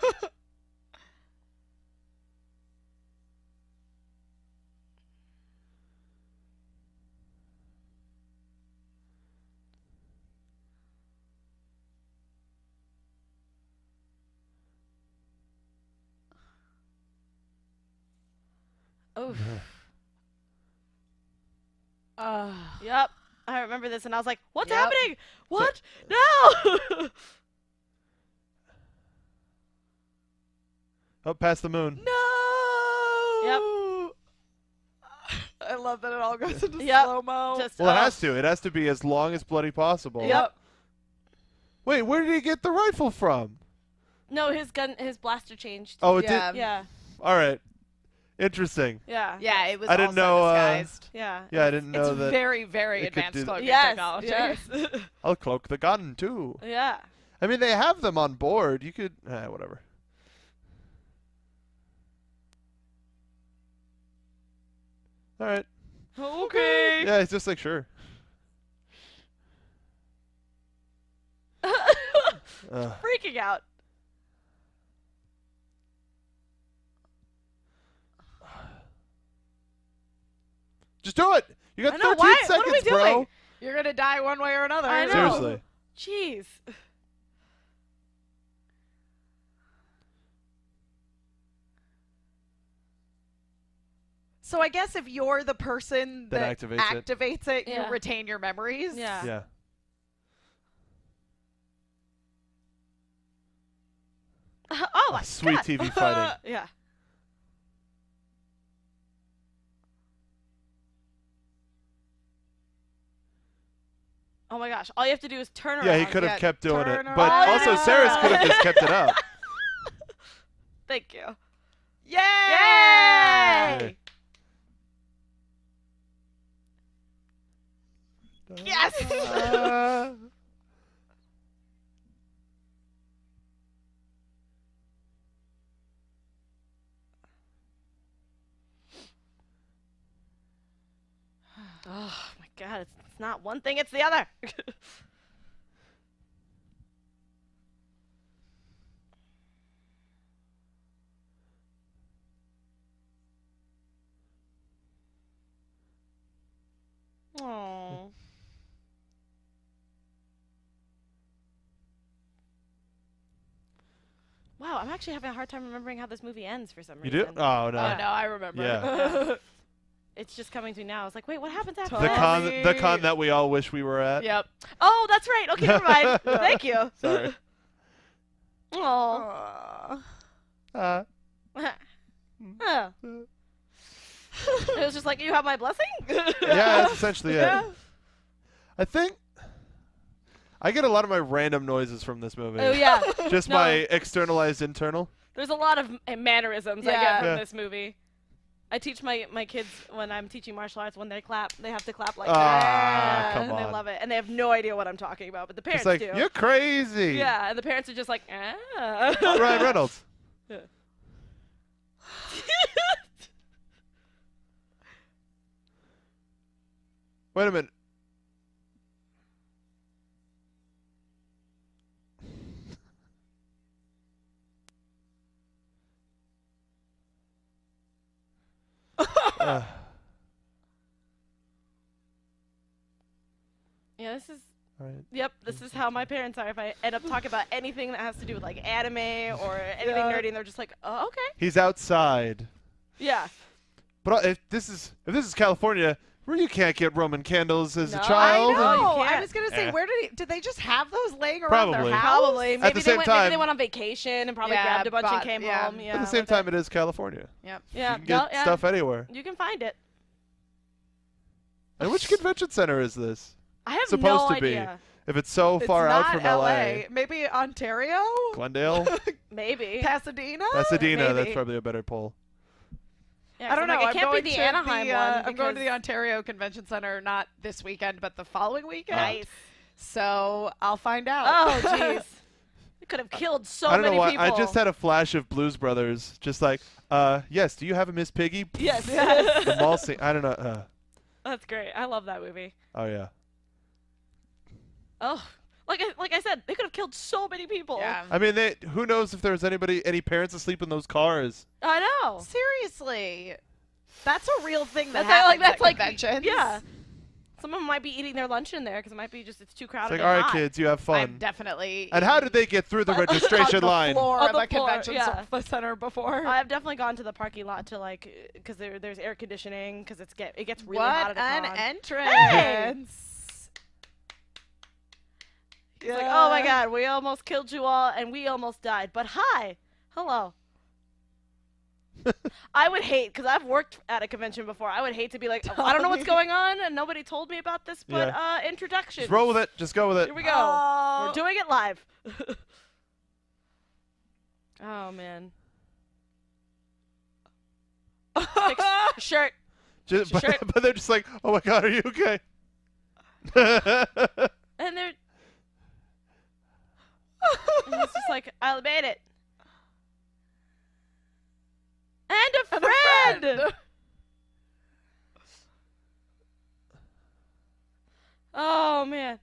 Oof. Uh, Yep. I remember this and I was like, what's Yep. happening? What? No! Up past the moon. no. Yep. I love that it all goes into Yep. slow mo. Just Well, it oh. has to. It has to be as long as bloody possible. Yep. Wait, where did he get the rifle from? No, his gun, his blaster changed. Oh, it Yeah. did. Yeah. All right. Interesting. Yeah. yeah, it was. I didn't also know, uh, Disguised. Yeah. Yeah, I didn't know it's that. very, very advanced do- cloaking Yes. technology. Yes. I'll cloak the gun too. yeah. I mean, they have them on board. You could, eh, whatever. All right. Okay. Yeah, it's just like sure. Uh, Freaking out. Just do it. You got I know, 13 why- what seconds, are we bro. doing? You're gonna die one way or another. I know. Seriously. Jeez. So I guess if you're the person That that, activates it. activates it, Yeah. you retain your memories. Yeah. Yeah. oh my Sweet God. TV fighting. yeah. Oh my gosh! All you have to do is turn around. Yeah, he could have kept doing it, but oh, also yeah. Sarris could have just kept it up. Thank you. Yay! Yay! Yes. Ugh god, it's, it's not one thing, it's the other. Oh. Wow, I'm actually having a hard time remembering how this movie ends for some You reason. You do? Oh no. Oh no, I remember. Yeah. It's just coming to me now. I was like, wait, what happens after The con, the con that we all wish we were at. Yep. Oh, that's right. Okay, never mind. Thank you. Sorry. Oh. Uh, Oh. it was just like, you have my blessing? yeah, that's essentially it. I think I get a lot of my random noises from this movie. Oh, yeah. Just No. my externalized internal. There's a lot of m- mannerisms I get from Yeah. this movie. I teach my, my kids when I'm teaching martial arts when they clap, they have to clap like Ah, that. come and they love it. And they have no idea what I'm talking about, but the parents It's like do. you're crazy. Yeah, and the parents are just like, ah. Ryan Reynolds. Wait a minute. Uh, yeah, this is right. Yep, this is how my parents are. If I end up talking about anything that has to do with like anime or anything Yeah. nerdy, and they're just like, "Oh, okay, He's outside. yeah." But if this is if this is California, you can't get Roman candles as No, a I child, know. and- you Oh, I was gonna say, Eh. where did he, did they just have those laying around Probably. their house? Probably. Maybe the they same went. Maybe time- they went on vacation and probably Yeah, grabbed a bunch and came yeah. home. Yeah. at the same time, it. it is California. Yep. yeah, You can get no, yeah, stuff anywhere. You can find it. And which convention center is this? I have Supposed no to be. idea. If it's so It's far out from LA. Maybe Ontario, Glendale, Maybe. Pasadena. Pasadena. That's probably a better poll. Yeah, I 'cause don't I'm know. Like, I'm can't going be the to Anaheim the, one. uh, I'm going to the Ontario Convention Center not this weekend, but the following weekend. Nice. So I'll find out. Oh, jeez. It could have killed so I don't many know why. people. I just had a flash of Blues Brothers. Just like, uh, yes. Do you have a Miss Piggy? Yes. The mall scene. I don't know. Uh, That's great. I love that movie. oh yeah. Oh, like I, like I said, they could have killed so many people. yeah. I mean, they, who knows if there's anybody, any parents asleep in those cars? I know. Seriously, that's a real thing that That's like, happens that's at like conventions. yeah. Some of them might be eating their lunch in there because it might be just it's too It's crowded. like, all right, hot. kids, you have fun. I've definitely. And how did they get through the on registration the line? floor On of the a floor, convention yeah. c- center before? I've definitely gone to the parking lot to like because there, there's air conditioning because it's get it gets really what hot at a an con. entrance! It's like, oh my god, we almost killed you all and we almost died. But hi, hello. I would hate because I've worked at a convention before. I would hate to be like, "Oh, I don't know what's going on and nobody told me about this. But uh, introduction. Just roll with it. Just go with it. Here we go. Oh. We're doing it live. oh man. Shirt. Just, but, Sure. but they're just like, oh my god, are you okay? And they're. And it's just like, I made it. And a And a friend! friend. Oh, man.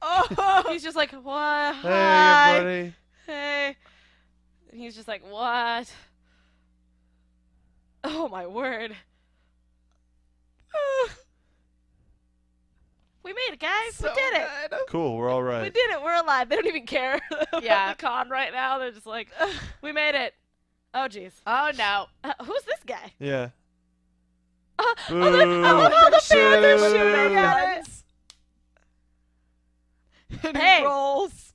Oh. He's just like, what? hey, Hi. everybody. Hey. And he's just like, what? Oh, my word. We made it, guys. so we did it. good. Cool, we're all right. We did it. We're alive. They don't even care about Yeah. the con right now. They're just like, we made it. Oh, jeez. Oh no. Uh, who's this guy? Yeah. Uh, oh, the, Boo. oh, oh, the fans are Boo. shooting at us. And Hey. he rolls.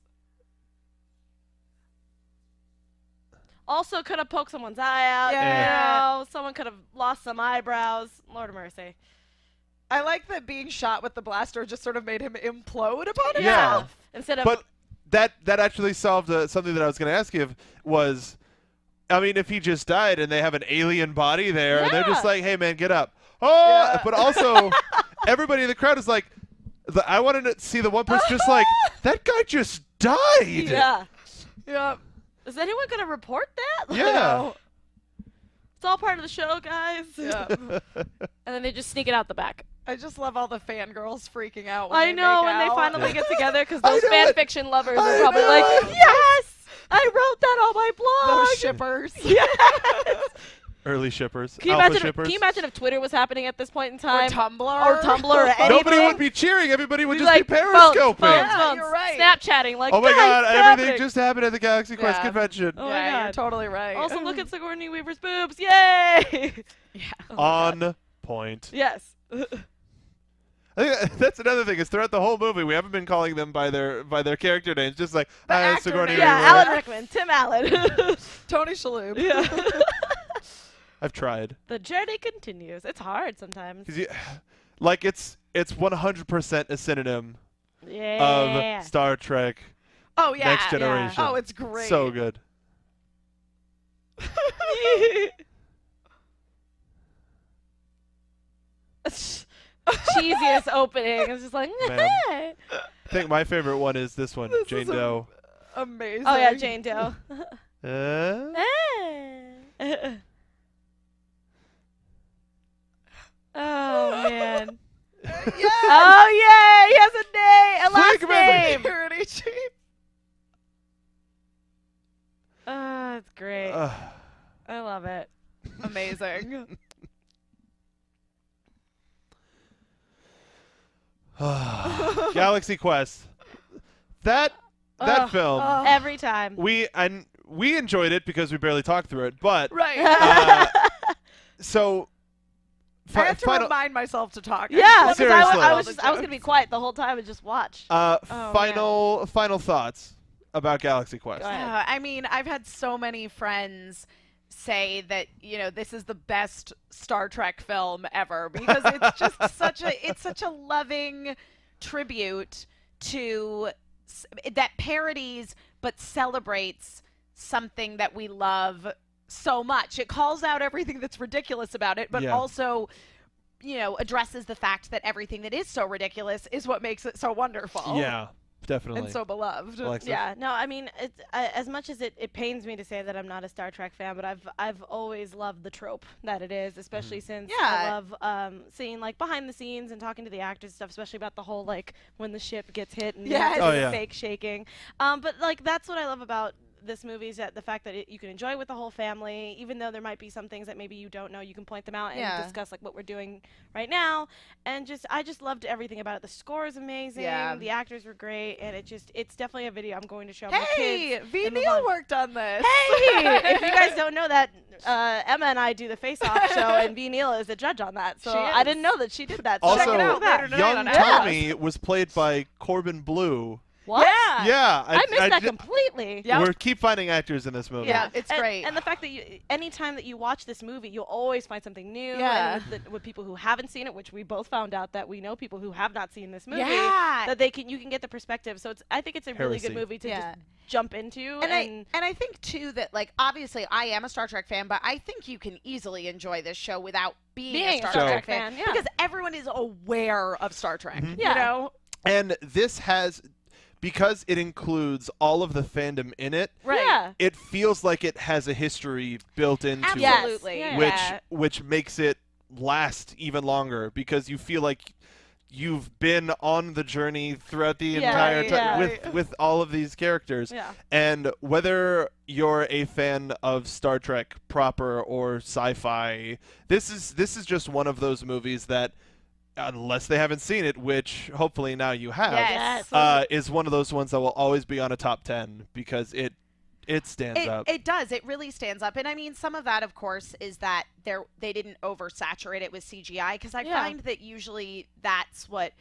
Also, could have poked someone's eye out. Yeah. You know, someone could have lost some eyebrows. Lord of mercy. I like that being shot with the blaster just sort of made him implode upon Yeah. himself. Instead of. But that that actually solved uh, something that I was going to ask you if, was, I mean, if he just died and they have an alien body there and they're just like, hey man, get up. Oh, Yeah. but also everybody in the crowd is like, the, I wanted to see the one person just like that guy just died. yeah. Yep. Is anyone going to report that? Like, Yeah. It's all part of the show, guys. Yeah. And then they just sneak it out the back. I just love all the fangirls freaking out. When I they know make when they out. finally get together because those know fan it. fiction lovers I are probably know like, yes, I wrote that on my blog. those shippers. Yes. Early shippers. Can you, alpha imagine if, shippers. can you imagine if Twitter was happening at this point in Or time? Tumblr. Or Tumblr or anything? Nobody would be cheering. Everybody would Be just like, be phones, periscoping. phones, Yeah, phones, you're right. Snapchatting like, Oh my god, it's everything happening." just happened at the Galaxy Quest convention. Oh my yeah, you're totally right. Also, look at Sigourney Weaver's boobs. Yay! yeah. Oh my God. On point. Yes. I think that's another thing is throughout the whole movie we haven't been calling them by their by their character names, just like The "Ah, actor Sigourney name. Weaver." yeah, Alan Rickman, Tim Allen. Tony Shalhoub. yeah. I've tried. the journey continues. It's hard sometimes. 'Cause you, like it's it's 100% a synonym Yeah. of Star Trek Oh yeah. Next yeah. Generation. Oh, it's great. So good. Cheesiest opening. It's just like, Man. I think my favorite one is this one, This Jane is a- Doe. Amazing. oh yeah, Jane Doe. Uh, oh man. yeah. Oh yeah, he has a name, a last Flick memory. name. Security chief. Oh, that's great. uh, I love it. Amazing. Galaxy Quest. That that Ugh. film Ugh. Every time. we and we enjoyed it because we barely talked through it, but right. uh, so I fi- have to final remind myself to talk. Yeah, because I, Seriously. wa- I was just I was gonna be quiet the whole time and just watch. uh, Oh, final final thoughts about Galaxy Quest. Go ahead. Uh, I mean, I've had so many friends say that you know this is the best Star Trek film ever because it's just such a it's such a loving tribute to that parodies but celebrates something that we love so much. It calls out everything that's ridiculous about it, but Yeah. also you know addresses the fact that everything that is so ridiculous is what makes it so wonderful. Yeah, definitely. And so beloved. Alexis? Yeah, no, I mean, it's, uh, as much as it, it pains me to say that I'm not a Star Trek fan, but I've I've always loved the trope that it is, especially since I love um, seeing like behind the scenes and talking to the actors and stuff, especially about the whole like when the ship gets hit and Yes. Oh, yeah. fake shaking. Um, but like that's what I love about this movie is that the fact that it, you can enjoy it with the whole family, even though there might be some things that maybe you don't know, you can point them out and Yeah. discuss like what we're doing right now. And just I just loved everything about it. The score is amazing. Yeah. The actors were great, and it just it's definitely a video I'm going to show my kids. Hey, V and move Neil on. worked on this. Hey, if you guys don't know that, uh, Emma and I do the Face Off show, and Ve Neill is a judge on that. So She I didn't know that she did that. So Also, check it out. later tonight young on Tommy was played by Corbin Bleu. What? Yeah. Yeah, I, missed that did- completely. Yep. We're keep finding actors in this movie. Yeah, it's and, great. And the fact that you, anytime that you watch this movie, you'll always find something new. Yeah. And with, the, with people who haven't seen it, which we both found out that we know people who have not seen this movie, Yeah. that they can you can get the perspective. So it's I think it's a really good movie to Yeah. just jump into. and I and and I think too that like obviously I am a Star Trek fan, but I think you can easily enjoy this show without being, Being a Star, Star Trek Trek fan, fan, yeah. because everyone is aware of Star Trek. Mhm. Yeah. You know, And this has because it includes all of the fandom in it. Right. Yeah. It feels like it has a history built into it, absolutely, Yeah. which yeah. which makes it last even longer because you feel like you've been on the journey throughout the Yeah, entire time yeah. with with all of these characters. Yeah. And whether you're a fan of Star Trek proper or sci-fi, this is this is just one of those movies that unless they haven't seen it, which hopefully now you have, Yes. uh, is one of those ones that will always be on a top 10 because it it stands It, up. it does. It really stands up. And I mean, some of that, of course, is that they they didn't oversaturate it with CGI because I Yeah. find that usually that's what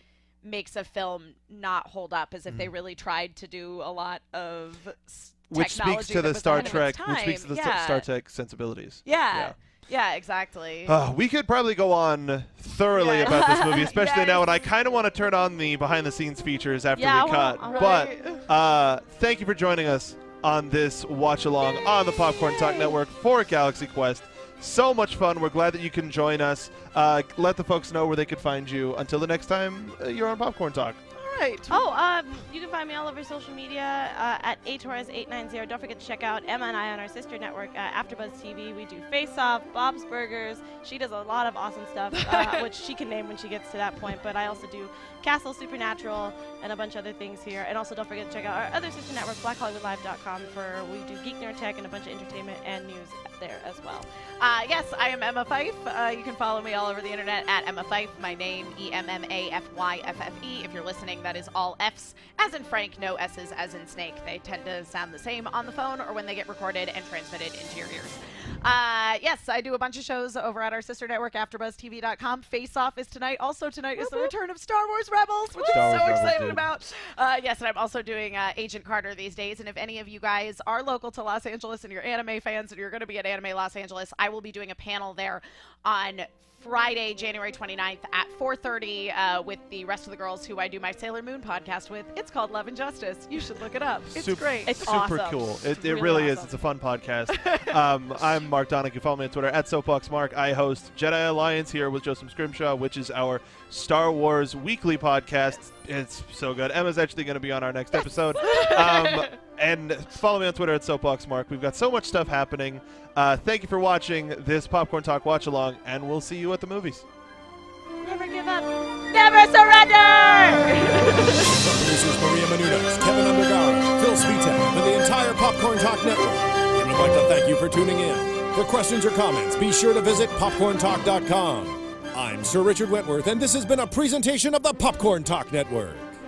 makes a film not hold up is if they really tried to do a lot of s- Mm-hmm. which speaks to the Star ahead of its Trek, which speaks to the yeah. Star Trek sensibilities. Yeah. Yeah, exactly. Uh, we could probably go on thoroughly Yeah. about this movie, especially now and I kind of want to turn on the behind the scenes features after Yeah, we cut. Wanna- But uh, thank you for joining us on this watch along on the Popcorn Talk Network for Galaxy Quest. So much fun. We're glad that you can join us. Uh, let the folks know where they could find you. Until the next time uh, you're on Popcorn Talk. Right. Oh, um, you can find me all over social media uh, at atorres890. Don't forget to check out Emma and I on our sister network, uh, AfterBuzz TV. We do Face Off, Bob's Burgers. She does a lot of awesome stuff, uh, which she can name when she gets to that point. But I also do Castle Supernatural and a bunch of other things here. And also don't forget to check out our other sister network, BlackHollywoodLive.com, for we do Geek Nerd Tech and a bunch of entertainment and news there as well. Uh, yes, I am Emma Fyffe. Uh, you can follow me all over the internet at Emma Fyffe. My name, E M M A F Y F F E. If you're listening, that is all F's, as in Frank, no S's, as in Snake. They tend to sound the same on the phone or when they get recorded and transmitted into your ears. Uh, yes, I do a bunch of shows over at our sister network, AfterBuzzTV.com. Face Off is tonight. Also tonight is the return of Star Wars Rebels, which Star I'm so Rebels, excited dude. about. Uh, yes, and I'm also doing uh, Agent Carter these days. And if any of you guys are local to Los Angeles and you're anime fans and you're going to be at Anime Los Angeles, I will be doing a panel there on Friday, January 29th at 4:30 uh, with the rest of the girls who I do my Sailor Moon podcast with. It's called Love and Justice. You should look it up. It's Sup- great. It's super awesome. cool. It, it really really is. It's a fun podcast. um, I'm Mark Donahue. Follow me on Twitter at Soapbox Mark. I host Jedi Alliance here with Joseph Scrimshaw, which is our Star Wars weekly podcast. It's so good. Emma's actually going to be on our next episode. Um, and follow me on Twitter at SoapboxMark. We've got so much stuff happening. Uh, thank you for watching this Popcorn Talk watch along, and we'll see you at the movies. Never give up. Never surrender! Producers Maria Menounos, Kevin Undergaro, Phil Svitek, and the entire Popcorn Talk Network. We would like to thank you for tuning in. For questions or comments, be sure to visit popcorntalk.com. I'm Sir Richard Wentworth, and this has been a presentation of the Popcorn Talk Network.